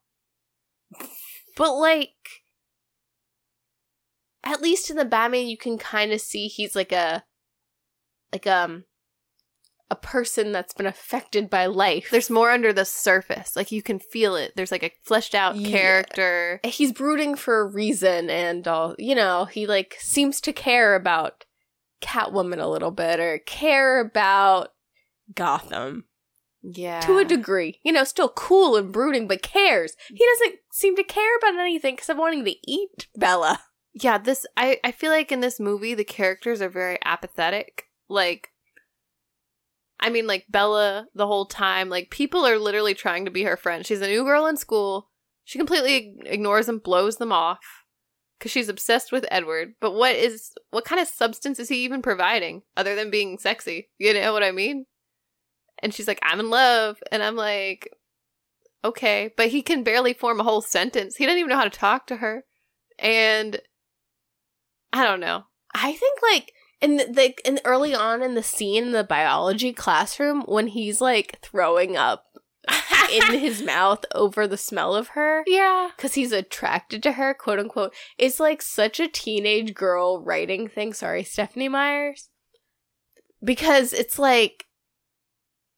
But like at least in the Batman you can kind of see he's like a like um a person that's been affected by life. There's more under the surface. Like you can feel it. There's like a fleshed out Yeah. character. he's brooding for a reason and all you know he like seems to care about catwoman a little bit or care about gotham Yeah. to a degree. You know still cool and brooding but cares. He doesn't seem to care about anything except wanting to eat bella. Yeah this i i feel like in this movie the characters are very apathetic. Like i mean like bella the whole time like people are literally trying to be her friend. She's a new girl in school. She completely ignores them blows them off because she's obsessed with edward. But what is what kind of substance is he even providing other than being sexy? You know what i mean and she's like i'm in love and i'm like okay but he can barely form a whole sentence he doesn't even know how to talk to her and I don't know. i think like in the, in early on in the scene in the biology classroom when he's like throwing up in his mouth over the smell of her yeah. because he's attracted to her, quote unquote, It's like such a teenage girl writing thing. Sorry, Stephenie Meyers. Because it's like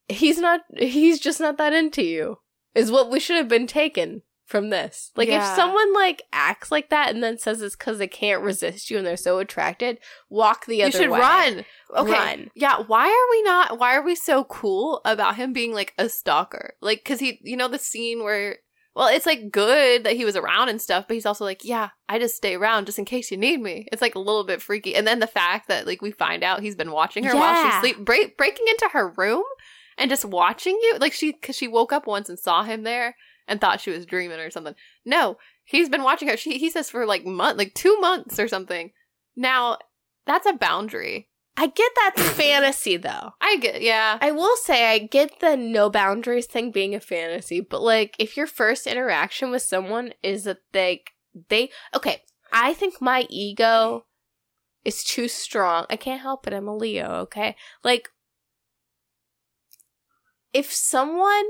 he's not he's just not that into you is what we should have been taken from this like Yeah. if someone like acts like that and then says it's because they can't resist you and they're so attracted walk the other way You should way run. Okay. Run. Yeah. Why are we not? Why are we so cool about him being like a stalker? Like, because he, you know, the scene where, well, it's like good that he was around and stuff, but he's also like, yeah, I just stay around just in case you need me. It's like a little bit freaky. And then the fact that like we find out he's been watching her while Yeah. she's sleep, break, breaking into her room and just watching you, like she, because she woke up once and saw him there and thought she was dreaming or something. No, he's been watching her. She, he says for like month, like two months or something. Now that's a boundary. i get that's fantasy though I get, yeah. I will say I get the no boundaries thing being a fantasy, but like if your first interaction with someone is that they they okay, I think my ego is too strong. I can't help it. I'm a Leo, okay? Like if someone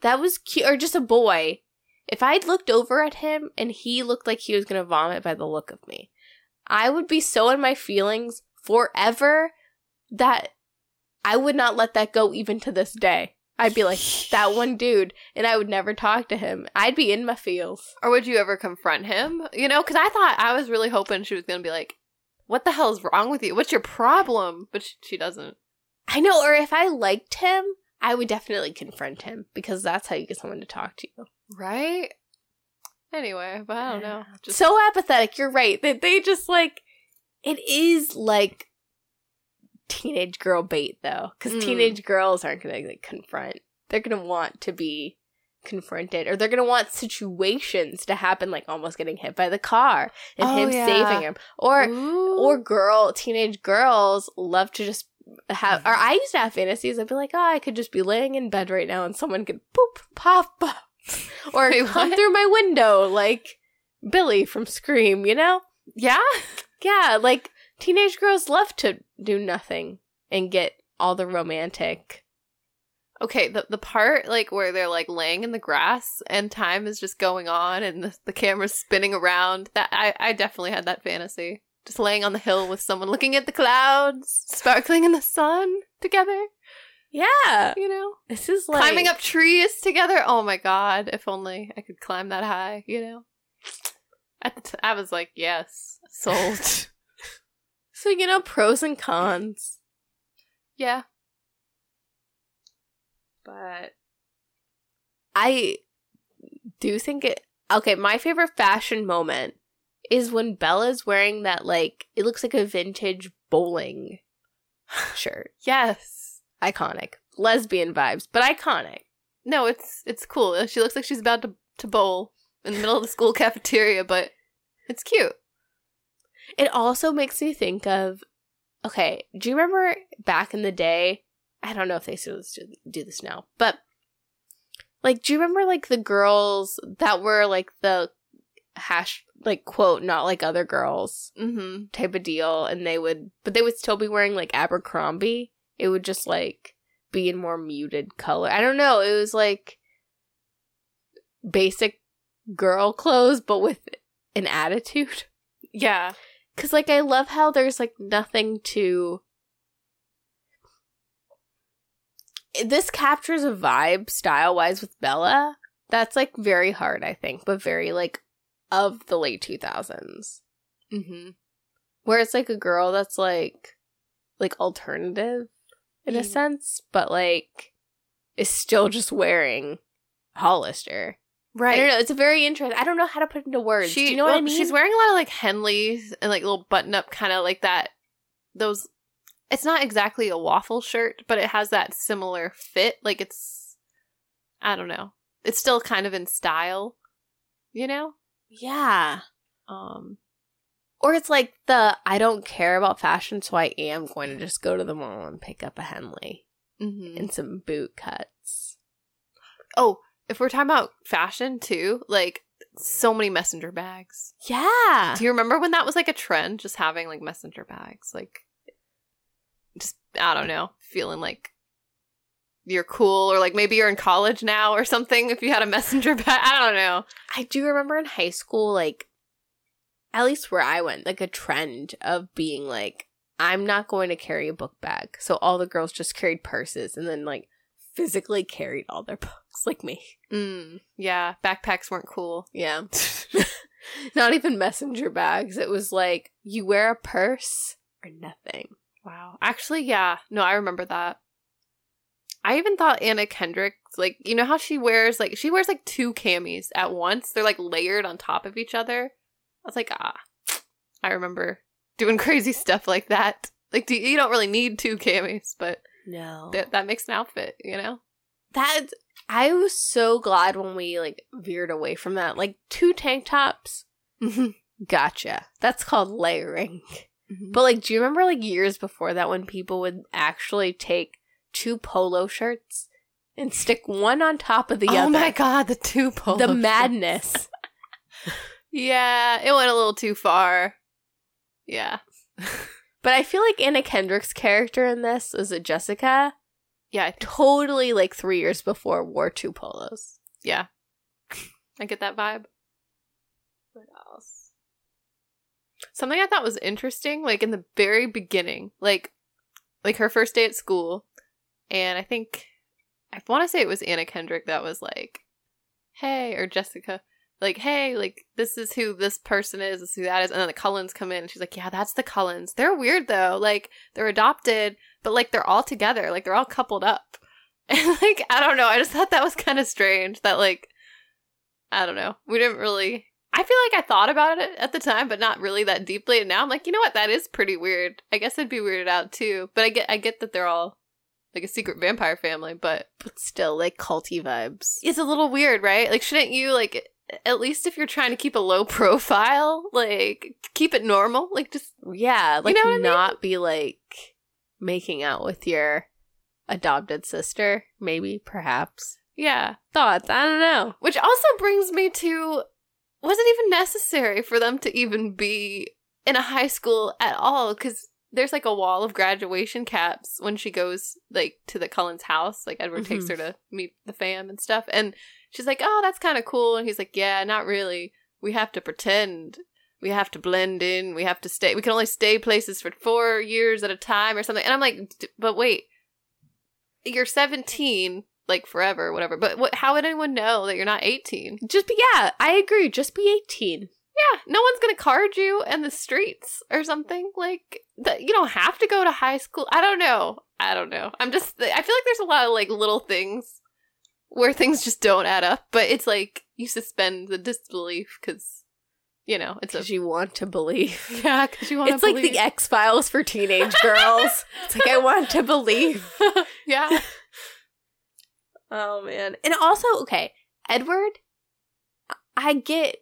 that was cute or just a boy, if I'd looked over at him and he looked like he was going to vomit by the look of me, I would be so in my feelings forever that I would not let that go even to this day. I'd be like, that one dude, and I would never talk to him. I'd be in my feels. Or would you ever confront him? You know, because I thought I was really hoping she was going to be like, "What the hell is wrong with you? What's your problem?" But she, she doesn't. I know, or if I liked him, I would definitely confront him because that's how you get someone to talk to you. Right. Anyway, but I don't know. Just so apathetic. You're right. They, they just like, it is like teenage girl bait though, because Mm. teenage girls aren't going to like confront. They're going to want to be confronted or they're going to want situations to happen like almost getting hit by the car and Oh, him yeah. saving him or Ooh. or girl teenage girls love to just have or I used to have fantasies I'd be like oh I could just be laying in bed right now and someone could poop pop up or Wait, come what? through my window like Billy from Scream you know yeah. yeah like teenage girls love to do nothing and get all the romantic Okay, the the part like where they're like laying in the grass and time is just going on and the, the camera's spinning around. That I I definitely had that fantasy. Just laying on the hill with someone looking at the clouds, sparkling in the sun together. yeah You know, this is like climbing up trees together. Oh my god! If only I could climb that high. You know. At the t- I was like, yes, sold. so you know pros and cons yeah. but I do think it. Okay, my favorite fashion moment is when Bella's wearing that like it looks like a vintage bowling shirt. Yes. Iconic, lesbian vibes, but iconic. No, it's it's cool. Uh, she looks like she's about to to bowl in the middle of the school cafeteria, but it's cute. It also makes me think of. Okay, do you remember back in the day? I don't know if they still do- do this now, but like, do you remember like the girls that were like the hash like quote not like other girls Mm-hmm. type of deal. And they would but they would still be wearing like abercrombie. It would just like be in more muted color. I don't know. It was like basic girl clothes but with an attitude. Yeah. because like i love how there's like nothing to this captures a vibe style wise with bella. That's like very hard i think but very like of the late 2000s Mm-hmm. where it's like a girl that's like like alternative in a sense but like is still just wearing hollister Right. i don't know it's a very interesting i don't know how to put it into words She, do you know what i mean She's wearing a lot of like Henleys and like little button up kind of like that. Those. It's not exactly a waffle shirt, but it has that similar fit. Like it's. I don't know. It's still kind of in style. You know. Yeah Um. or it's like the i don't care about fashion so i am going to just go to the mall and pick up a henley mhm. and some boot cuts Oh, if we're talking about fashion too, like so many messenger bags. yeah Do you remember when that was like a trend, just having like messenger bags? Like, just, I don't know, feeling like you're cool, or like maybe you're in college now or something if you had a messenger bag. I don't know. I do remember in high school, like, at least where I went, like a trend of being like I'm not going to carry a book bag. So all the girls just carried purses and then like physically carried all their books like me. Mm, yeah, backpacks weren't cool. Yeah. not even messenger bags. It was like you wear a purse or nothing. Wow. Actually, yeah. No, I remember that. I even thought Anna Kendrick, like, you know how she wears, like, she wears like two camis at once? They're like layered on top of each other. I was like, ah, I remember doing crazy stuff like that. Like, do, you don't really need two camis, but No. th- that makes an outfit, you know? that I was so glad when we like veered away from that. Like two tank tops. Gotcha. That's called layering. But like, do you remember like years before that when people would actually take two polo shirts and stick one on top of the oh other? Oh my god, the two polo the madness. Yeah, it went a little too far. Yeah. but I feel like Anna Kendrick's character in this is it Jessica. Yeah, Totally like three years before wore two polos. yeah. I get that vibe. What else? Something I thought was interesting, like in the very beginning, like like her first day at school, and I think I want to say it was Anna Kendrick that was like, "Hey," or Jessica, like, "Hey, like this is who this person is, this is who that is," and then the Cullens come in, and she's like, "Yeah, that's the Cullens. They're weird though. Like they're adopted, but like they're all together, like they're all coupled up." And like I don't know, I just thought that was kind of strange that like I don't know. We didn't really. I feel like I thought about it at the time, but not really that deeply. And now I'm like, you know what? That is pretty weird. I guess I'd be weirded out too. But I get, I get that they're all like a secret vampire family, but But still, like culty vibes. it's a little weird, right? Like, shouldn't you like at least if you're trying to keep a low profile, like keep it normal? Like, just Yeah, like know what I mean? not be like making out with your adopted sister. Maybe, perhaps. yeah. Thoughts? I don't know. Which also brings me to was it even necessary for them to even be in a high school at all? Because there's like a wall of graduation caps when she goes like to the Cullens house. Like Edward takes Mhm. her to meet the fam and stuff, and she's like, "Oh, that's kind of cool," and he's like, "Yeah, not really. We have to pretend." We have to blend in. We have to stay. We can only stay places for four years at a time or something. And I'm like, "D- but wait, you're 17, like forever, whatever. But what, how would anyone know that you're not 18? Just be, yeah, I agree. Just be 18. Yeah, no one's gonna card you in the streets or something like that. You don't have to go to high school. I don't know. I don't know. I'm just. I feel like there's a lot of like little things where things just don't add up. But it's like you suspend the disbelief because you know it's a Because you want to believe. yeah because you want to. Believe. It's like the X Files for teenage girls. it's like, I want to believe. yeah. Oh, man. And also, okay, Edward, I get,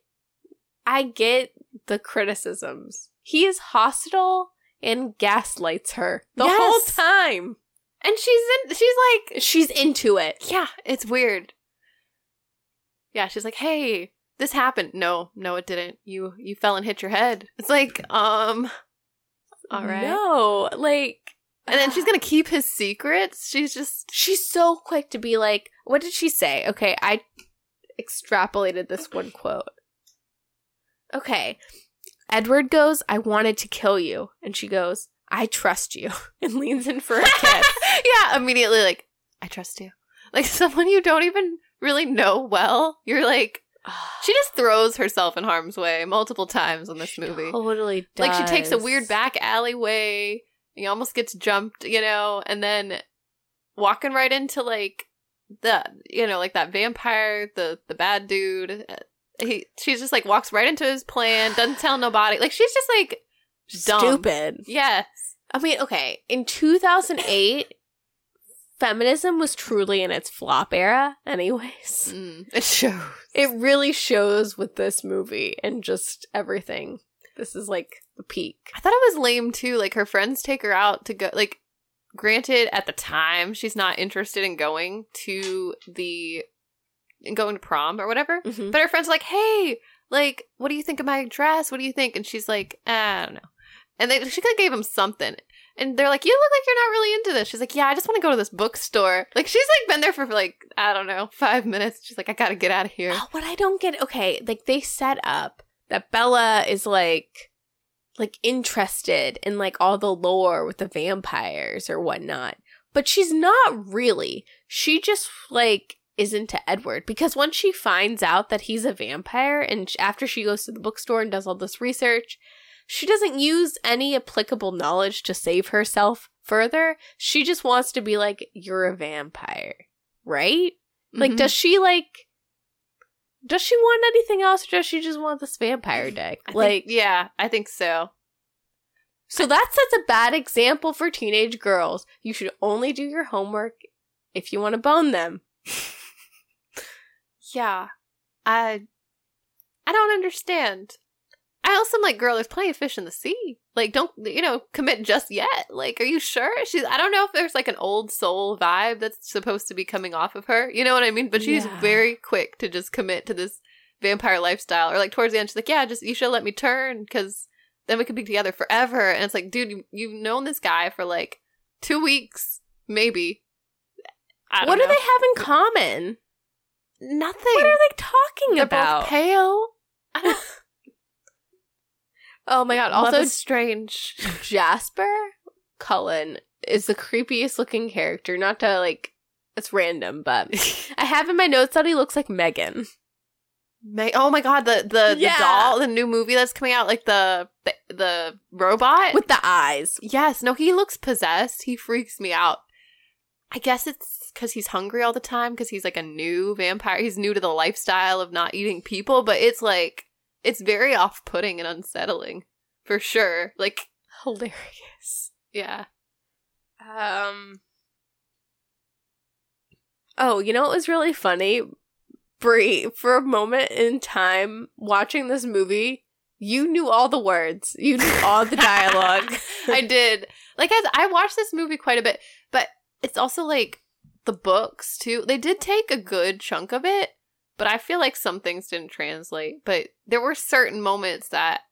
I get the criticisms. He is hostile and gaslights her the Yes. whole time. And she's in. She's like She's into it. Yeah, it's weird. Yeah, she's like, "Hey, this happened." No, no, it didn't. You you fell and hit your head. It's like, um, all right. No, like, And then she's gonna keep his secrets. She's just she's so quick to be like, what did she say? Okay, I extrapolated this one quote. Okay. Edward goes, I wanted to kill you. And she goes, I trust you. And leans in for a kiss. yeah, immediately like, I trust you. Like someone you don't even really know well. You're like, she just throws herself in harm's way multiple times in this She movie. Totally does. Like she takes a weird back alleyway. He almost gets jumped, you know, and then walking right into like the you know like that vampire, the the bad dude. Uh, He she's just like walks right into his plan, doesn't tell nobody. Like she's just like dumb. Stupid. Yes. I mean, okay, in 2008, feminism was truly in its flop era, anyways. Mm, it shows. It really shows with this movie and just everything. This is like the peak. I thought it was lame too. Like her friends take her out to go. Like, granted, at the time she's not interested in going to the in going to prom or whatever. Mhm. But her friends like, hey, like, what do you think of my dress? What do you think? And she's like, I don't know. And they she kind of gave him something. And they're like, you look like you're not really into this. She's like, yeah, I just want to go to this bookstore. Like, she's like been there for like, I don't know, five minutes. She's like, I gotta get out of here. Oh, what I don't get, okay, like they set up that Bella is like, like interested in like all the lore with the vampires or whatnot. But she's not really. She just like is into Edward because once she finds out that he's a vampire and after she goes to the bookstore and does all this research, she doesn't use any applicable knowledge to save herself further. She just wants to be like, you're a vampire, right? Like, Mhm. does she like, does she want anything else or does she just want this vampire dick? I think- Like, yeah, I think so. so that sets a bad example for teenage girls. You should only do your homework if you want to bone them. Yeah. I I don't understand. I also am like, girl, there's plenty of fish in the sea. Like, don't you know, commit just yet. Like, are you sure? She's I don't know if there's like an old soul vibe that's supposed to be coming off of her. You know what I mean? But she's Yeah. very quick to just commit to this vampire lifestyle. Or like towards the end, she's like, Yeah, just you should let me turn because then we could be together forever. And it's like, dude, you, you've known this guy for like two weeks, maybe. What do they have in common? Nothing. What are they talking They're about? both pale. Oh my god! Also strange. Jasper Cullen is the creepiest looking character. Not to like, it's random, but I have in my notes that he looks like Megan. May- oh my god, the the, Yeah. the doll, the new movie that's coming out, like the the, the robot. with the eyes. yes, no, he looks possessed. He freaks me out. I guess it's because he's hungry all the time because he's like a new vampire. He's new to the lifestyle of not eating people, but it's like it's very off putting and unsettling for sure. Like, Hilarious. yeah, Um. Oh, you know what was really funny? Brie, for a moment in time watching this movie, you knew all the words. You knew all the dialogue. I did. Like as I watched this movie quite a bit, but it's also like the books too. They did take a good chunk of it, but I feel like some things didn't translate. But there were certain moments that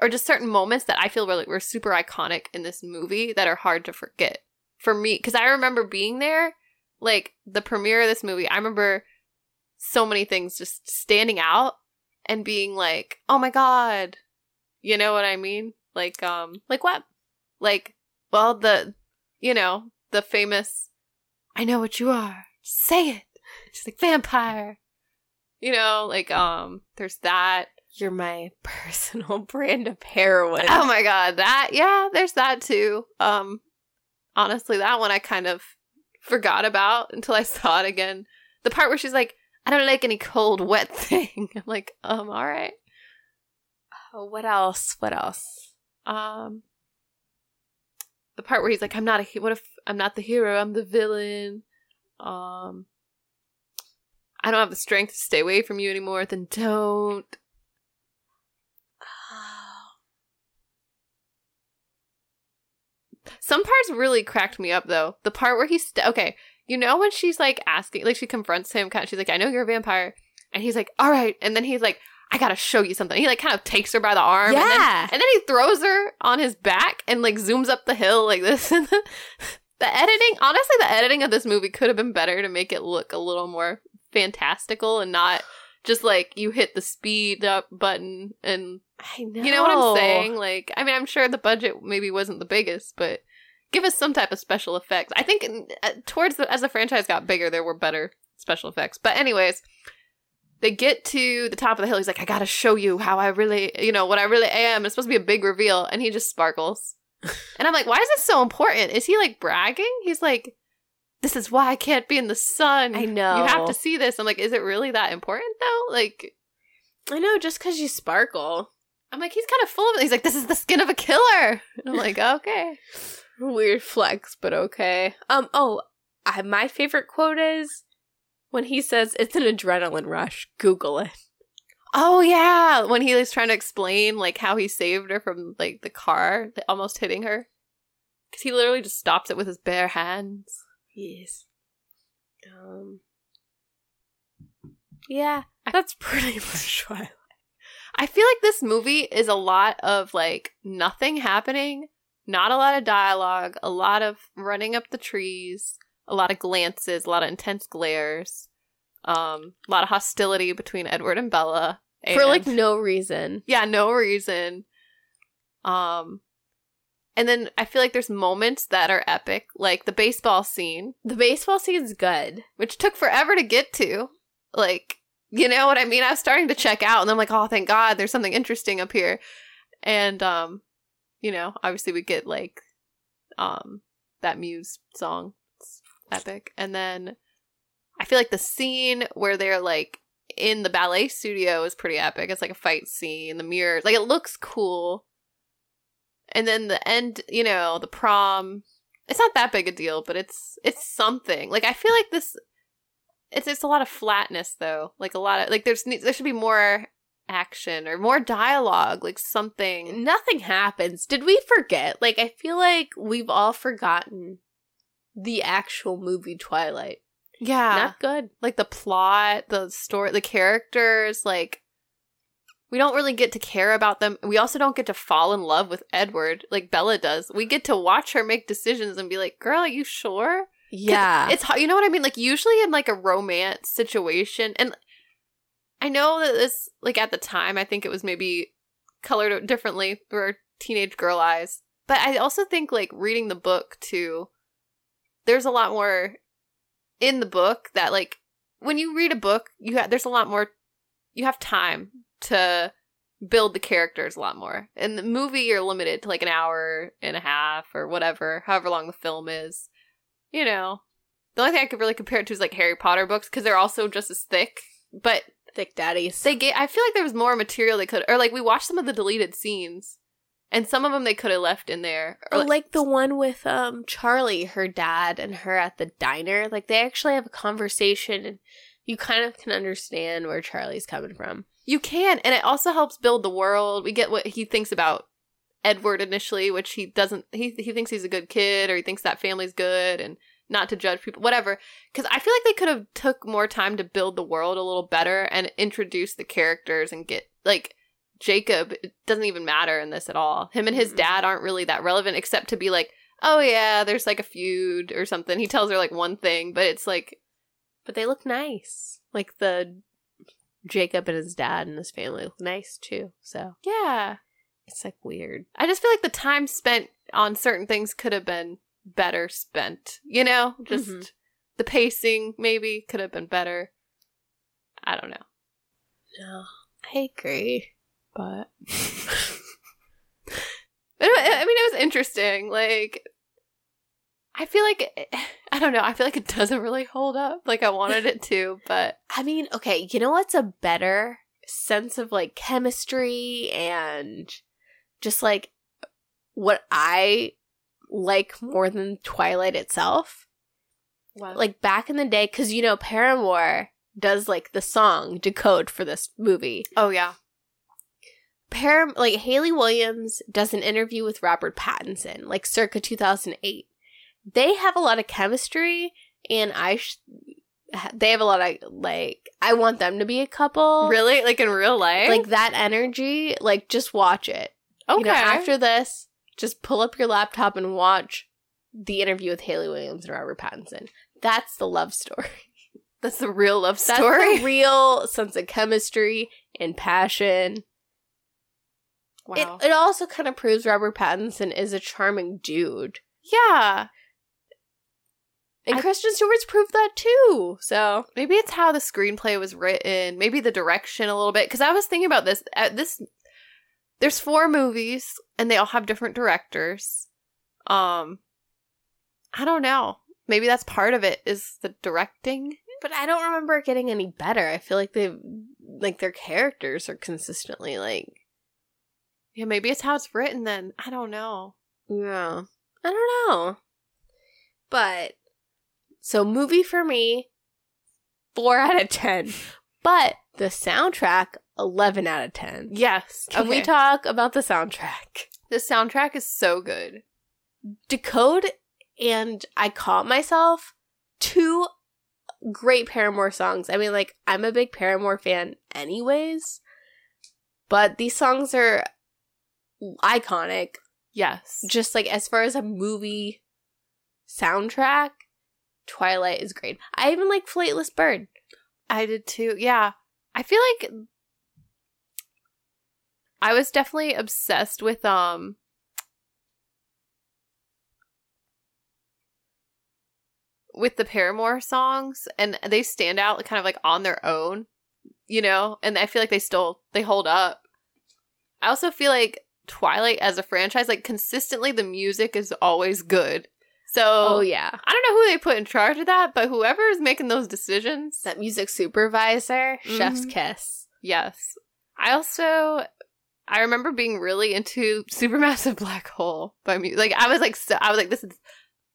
or just certain moments that I feel like were super iconic in this movie that are hard to forget. For me, because I remember being there, like the premiere of this movie, I remember so many things just standing out and being like, "Oh my god." You know what I mean? Like um like what? like well the you know the famous i know what you are. Say it. She's like vampire. You know like um there's that. You're my personal brand of heroin. oh my god that yeah there's that too. Um honestly that one i kind of forgot about until i saw it again. The part where she's like i don't like any cold wet thing. I'm like um all right. Oh, what else? What else? um the part where he's like i'm not a what if i'm not the hero i'm the villain. Um i don't have the strength to stay away from you anymore then don't. Some parts really cracked me up though. The part where he's st- okay you know when she's like asking like she confronts him kind of she's like i know you're a vampire and he's like all right and then he's like i gotta show you something he like kind of takes her by the arm and then Yeah. and then he throws her on his back and like zooms up the hill like this. The, the editing, honestly, the editing of this movie could have been better to make it look a little more fantastical and not just like you hit the speed up button and I know. you know what I'm saying? Like, I mean, I'm sure the budget maybe wasn't the biggest, but give us some type of special effects. I think uh, towards the, as the franchise got bigger, there were better special effects. But anyways, they get to the top of the hill. He's like, I gotta show you how I really, you know, what I really am. It's supposed to be a big reveal, and he just sparkles. and I'm like, why is this so important? Is he like bragging? He's like, this is why I can't be in the sun. I know. You have to see this. I'm like, is it really that important though? Like, I know, just because you sparkle. I'm like, he's kind of full of it. He's like, this is the skin of a killer. And I'm like, okay. Weird flex, but okay. Um. Oh, I, my favorite quote is when he says, "It's an adrenaline rush." Google it. Oh yeah, when he was trying to explain like how he saved her from like the car like, almost hitting her, because he literally just stops it with his bare hands. Yes. Um. Yeah, that's pretty much why. I feel like this movie is a lot of like nothing happening, not a lot of dialogue, a lot of running up the trees, a lot of glances, a lot of intense glares, um, a lot of hostility between Edward and Bella. For like no reason. yeah, no reason. Um and then I feel like there's moments that are epic, like the baseball scene, The baseball scene's good. which took forever to get to. Like, you know what I mean? I was starting to check out and I'm like, "Oh, thank God, there's something interesting up here." And um you know, obviously we get like um that Muse song. Epic. And then I feel like the scene where they're like in the ballet studio is pretty epic. It's like a fight scene, the mirrors, like it looks cool. And then the end, you know, the prom. It's not that big a deal, but it's it's something. Like I feel like this it's it's a lot of flatness though. Like a lot of like there's there should be more action or more dialogue, like something. Nothing happens. Did we forget? Like, I feel like we've all forgotten the actual movie Twilight. Yeah. Not good. like the plot, the story, the characters, like we don't really get to care about them. We also don't get to fall in love with Edward like Bella does. We get to watch her make decisions and be like, "Girl, are you sure?" Yeah. It's you know what I mean? Like usually in like a romance situation and I know that this like at the time I think it was maybe colored differently for teenage girl eyes. But I also think like reading the book too there's a lot more in the book that like when you read a book, you have there's a lot more you have time to build the characters a lot more. In the movie you're limited to like an hour and a half or whatever, however long the film is. You know. The only thing I could really compare it to is like Harry Potter books because they're also just as thick. But Thick daddies. they get I feel like there was more material they could or like we watched some of the deleted scenes and some of them they could have left in there. Or Or like the one with um Charlie, her dad, and her at the diner. Like they actually have a conversation, and you kind of can understand where Charlie's coming from. You can, and it also helps build the world. We get what he thinks about Edward initially, which he doesn't. He he thinks he's a good kid, or he thinks that family's good, and not to judge people, whatever. Because I feel like they could have took more time to build the world a little better and introduce the characters and get like Jacob. It doesn't even matter in this at all. Him and his dad aren't really that relevant, except to be like, oh yeah, there's like a feud or something. He tells her like one thing, but it's like But they look nice. Like the Jacob and his dad and his family look nice too. So yeah. it's like weird. I just feel like the time spent on certain things could have been better spent. You know, just Mhm. the pacing maybe could have been better. I don't know, No, I agree. But I mean, it was interesting. Like, I feel like I don't know. I feel like it doesn't really hold up like I wanted it to, but I mean, okay, you know what's a better sense of like chemistry and just like what I like more than Twilight itself? Like back in the day, because you know, Paramore does like the song decode for this movie. oh yeah, Param like Hayley Williams does an interview with Robert Pattinson, like circa 2008. They have a lot of chemistry, and I, sh- they have a lot of like. I want them to be a couple. really, like in real life, like that energy. Like just watch it. okay. You know, after this, just pull up your laptop and watch the interview with Hayley Williams and Robert Pattinson. That's the love story. That's the real love That's story. the real sense of chemistry and passion. Wow. It, it also kind of proves Robert Pattinson is a charming dude. yeah. And I- Kristen Stewart's proved that too. So Maybe it's how the screenplay was written. Maybe the direction a little bit. Because I was thinking about this. At this, there's four movies, and they all have different directors. Um, I don't know. Maybe that's part of it. Is the directing? but I don't remember it getting any better. I feel like they like their characters are consistently like Yeah, maybe it's how it's written. Then I don't know. yeah. I don't know. But so movie for me 4 out of 10. But the soundtrack 11 out of 10. Yes. Can we talk about the soundtrack? The soundtrack is so good. Decode and I caught myself two great Paramore songs. I mean, like, I'm a big Paramore fan, anyways, but these songs are iconic. Yes. Just like as far as a movie soundtrack, Twilight is great. I even like Flightless Bird. I did too. Yeah. I feel like I was definitely obsessed with um with the Paramore songs and they stand out kind of like on their own, you know, and I feel like they still they hold up. I also feel like Twilight as a franchise like consistently the music is always good. So Oh yeah. I don't know who they put in charge of that, but whoever is making those decisions, That music supervisor, chef's Mhm. kiss. yes. I also I remember being really into Supermassive Black Hole by Muse. Like I was like so, I was like this is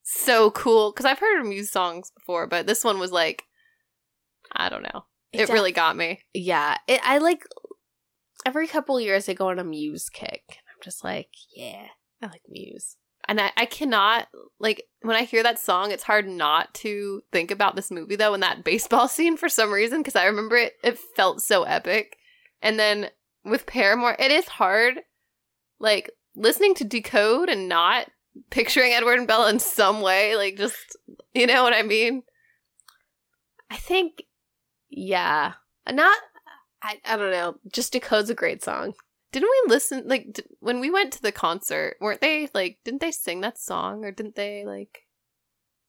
so cool because I've heard Muse songs before, but this one was like I don't know. It, really got me. Yeah. It, I like every couple years I go on a Muse kick. Just like, yeah, I like Muse. And I, I cannot like when I hear that song, it's hard not to think about this movie though, and that baseball scene for some reason, because I remember it it felt so epic. And then with Paramore, it is hard like listening to decode and not picturing Edward and Bella in some way, like just you know what I mean? I think, yeah, not. I, I don't know. Just Decode's a great song. Didn't we listen like d- when we went to the concert? Weren't they like? Didn't they sing that song or didn't they like?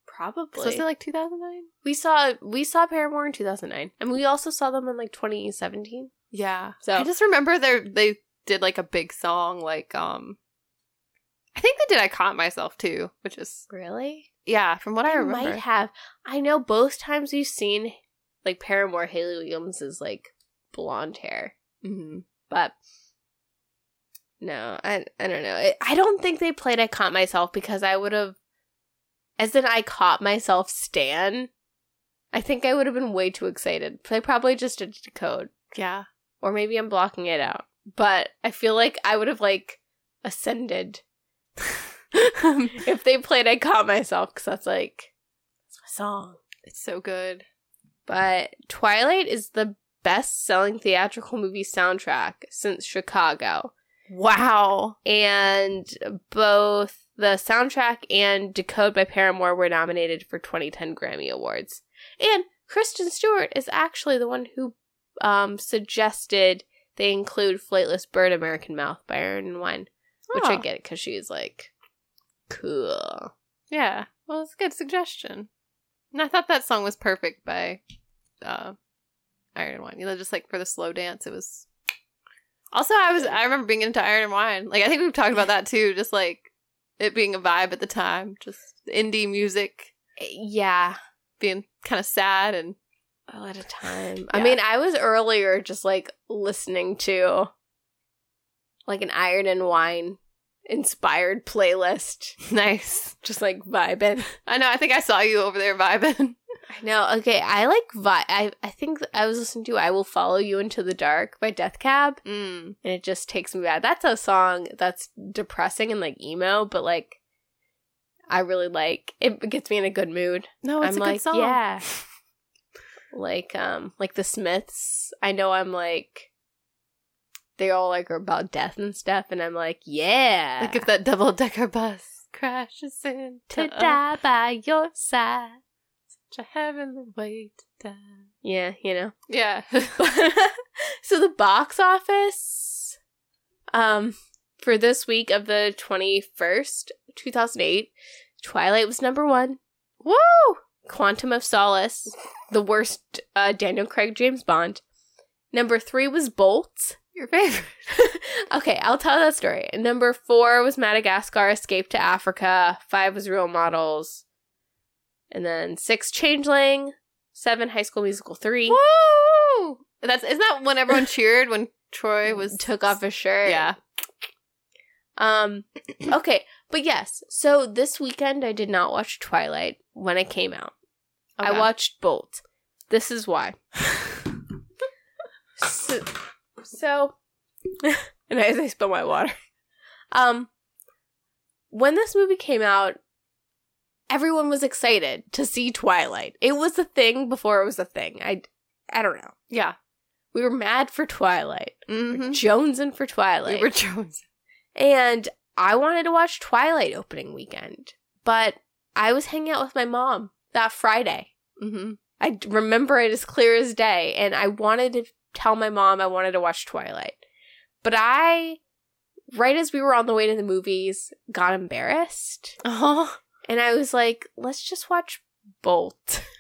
Probably. Was it like 2009? we saw we saw Paramore in 2009, and we also saw them in like 2017. Yeah. So- I just remember they they did like a big song like um I think they did I Caught Myself too, which is Really? yeah, from what I I remember. might have. I know both times we've seen like Paramore, Hayley Williams is like blonde hair, Mhm. but no, I I don't know. I don't think they played "I Caught Myself" because I would have, as in "I Caught Myself" Stan. I think I would have been way too excited. They probably just did decode, Yeah. or maybe I'm blocking it out. But I feel like I would have like ascended if they played "I Caught Myself" because that's like my song. it's so good. But Twilight is the best selling theatrical movie soundtrack since Chicago. Wow. And both the soundtrack and Decode by Paramore were nominated for 2010 Grammy Awards. And Kristen Stewart is actually the one who um, suggested they include Flightless Bird American Mouth by Iron and Wine, which I Oh. get because she's like, cool. Yeah. Well, it's a good suggestion. And I thought that song was perfect by uh Iron and Wine. You know, just like for the slow dance, it was also I was I remember being into Iron and Wine. Like I think we've talked about that too, just like it being a vibe at the time. Just indie music Yeah, being kind of sad and a lot of time. I mean, I was earlier just like listening to like an Iron and Wine inspired playlist, nice. just like vibing. I know. I think I saw you over there vibing. I know. Okay, I like vi I I think I was listening to "I Will Follow You Into the Dark" by Death Cab, Mm. and it just takes me back. That's a song that's depressing and like emo, but like I really like. It gets me in a good mood. No, it's I'm a good like, song. yeah. like um like the Smiths. I know I'm like they all like are about death and stuff, and I'm like, yeah, Like if that double decker bus crashes into to die by your side. Such a heavenly way to. Yeah, you know. Yeah. so the box office um for this week of the 21st 2008 twilight was number one Woo! quantum of solace the worst uh, daniel craig james bond number three was bolt Your favorite. okay i'll tell that story number four was madagascar escape to africa five was role models and then six changeling seven high school musical three Woo! That's isn't that when everyone cheered when Troy was took off his shirt Yeah. Um okay, but yes. So this weekend I did not watch Twilight when it came out. I watched Bolt. This is why. so, so and as I spill my water. Um when this movie came out, everyone was excited to see Twilight. It was a thing before it was a thing. I I don't know. Yeah. We were mad for Twilight. Mm-hmm. Jonesing for Twilight. We were Jones. And I wanted to watch Twilight opening weekend, but I was hanging out with my mom that Friday. Mm-hmm. I remember it as clear as day, and I wanted to tell my mom I wanted to watch Twilight. But I, right as we were on the way to the movies, got embarrassed. Oh. And I was like, let's just watch Bolt.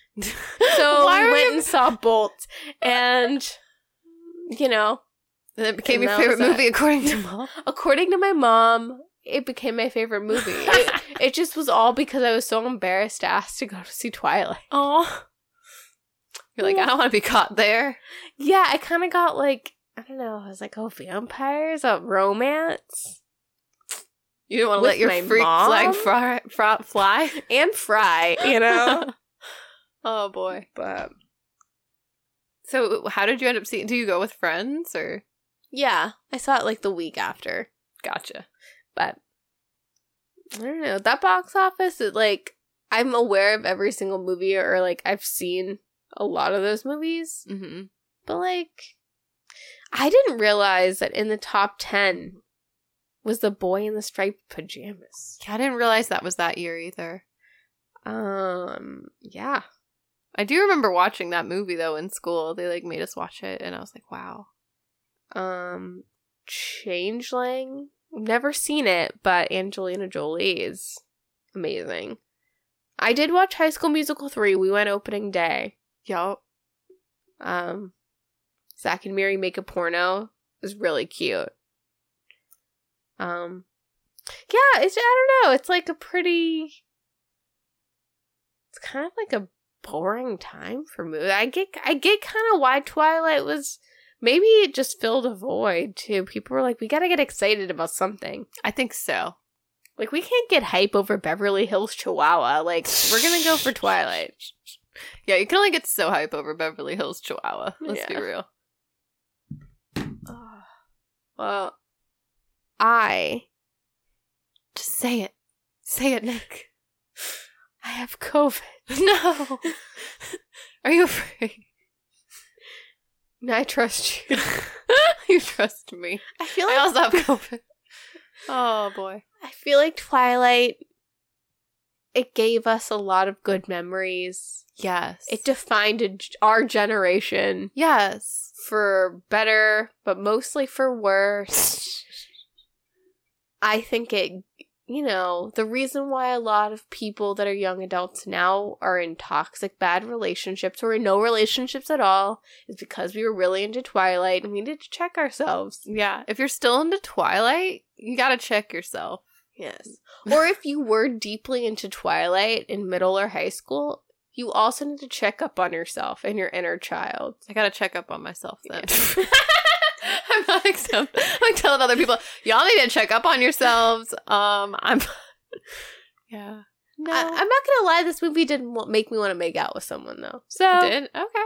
So we went and saw Bolt. Uh, and, you know, And it became your favorite movie according to mom. according to my mom, it became my favorite movie. It, it just was all because I was so embarrassed to ask to go to see Twilight. Oh. You're like, I don't want to be caught there. Yeah, I kind of got like, I don't know, I was like, oh, vampires, a romance, You didn't want to let your freak mom? flag fry, fry, fly. and Fry, you know? oh boy. but So, how did you end up seeing? Do you go with friends or? yeah, I saw it like the week after. Gotcha. But I don't know. That box office, it, like, I'm aware of every single movie or like I've seen a lot of those movies. Mm-hmm. But like, I didn't realize that in the top 10 was The Boy in the Striped Pajamas. Yeah, I didn't realize that was that year either. Um, yeah. I do remember watching that movie though in school. They like made us watch it, and I was like, wow. Um, Changeling. Never seen it, but Angelina Jolie is amazing. I did watch High School Musical 3. We went opening day. Yup. Um, Zack and Miri make a porno is really cute. Um, yeah, it's I don't know. It's like a pretty. It's kind of like a boring time for movie. I get I get kind of why Twilight was. Maybe it just filled a void too. People were like, we gotta get excited about something. I think so. Like we can't get hype over Beverly Hills Chihuahua. Like we're gonna go for Twilight. Yeah, you can only get so hype over Beverly Hills Chihuahua. Let's be real. Ugh. Well, I Just say it. Say it, Nick. I have COVID. no. Are you afraid? I trust you. you trust me. I feel I like also have COVID. Oh boy. I feel like Twilight. It gave us a lot of good memories. Yes. It defined a, our generation yes. for better, but mostly for worse. I think it, you know, the reason why a lot of people that are young adults now are in toxic, bad relationships or in no relationships at all is because we were really into Twilight and we needed to check ourselves. Yeah. If you're still into Twilight, you gotta check yourself. Yes. Or if you were deeply into Twilight in middle or high school, you also need to check up on yourself and your inner child. I gotta check up on myself then. I'm not exempt. I'm like telling other people, y'all need to check up on yourselves. Um, I'm. yeah. No. I, I'm not gonna lie, this movie didn't make me want to make out with someone though. So did okay.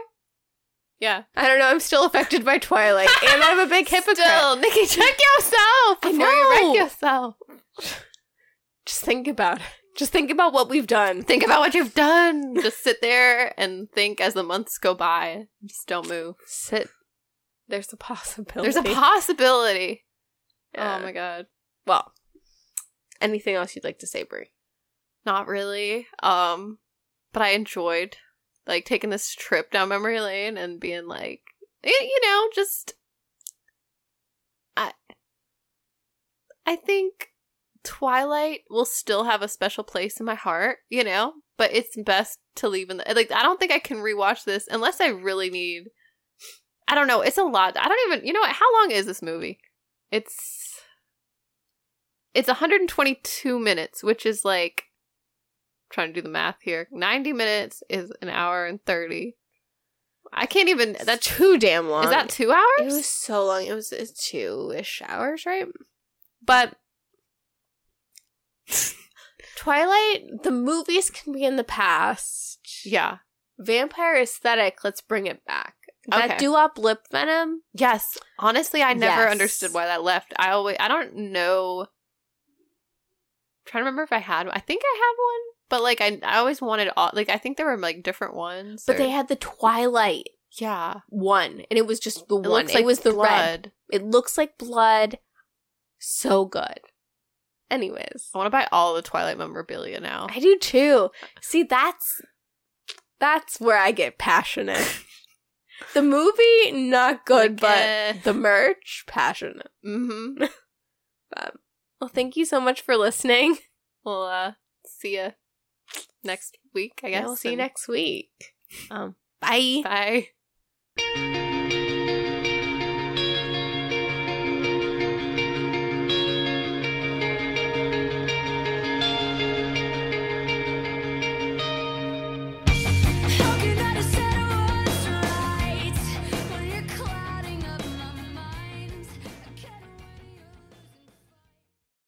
Yeah. I don't know. I'm still affected by Twilight, and I'm a big hypocrite. Still, Nikki, check yourself I before you wreck yourself. Just think about it. Just think about what we've done. Think about what you've done. Just sit there and think as the months go by. Just don't move. Sit. There's a possibility. There's a possibility. Yeah. Oh my god. Well, anything else you'd like to say, Brie? Not really. Um, but I enjoyed like taking this trip down memory lane and being like, you know, just I I think Twilight will still have a special place in my heart, you know, but it's best to leave in the like I don't think I can rewatch this unless I really need I don't know, it's a lot. I don't even you know what, how long is this movie? It's it's 122 minutes, which is like trying to do the math here. 90 minutes is an hour and 30. I can't even That's too damn long. is that 2 hours? It was so long. It was two-ish hours, right? But Twilight, the movies can be in the past. yeah. Vampire aesthetic, let's bring it back. Okay. That DuWop lip venom. Yes. Honestly, I never Yes. understood why that left. I always I don't know trying to remember if I had. I think I had one, but like I I always wanted all like I think there were like different ones. But or- they had the Twilight yeah. one, and it was just the It one. looks it like was the red. It looks like blood. So good. Anyways, I want to buy all the Twilight memorabilia now. I do too. See, that's that's where I get passionate. The movie not good, Like, eh. but the merch passionate. Mm-hmm. Well, thank you so much for listening. We'll uh, see you next week, I guess. We'll see you next week. Um, bye. Bye.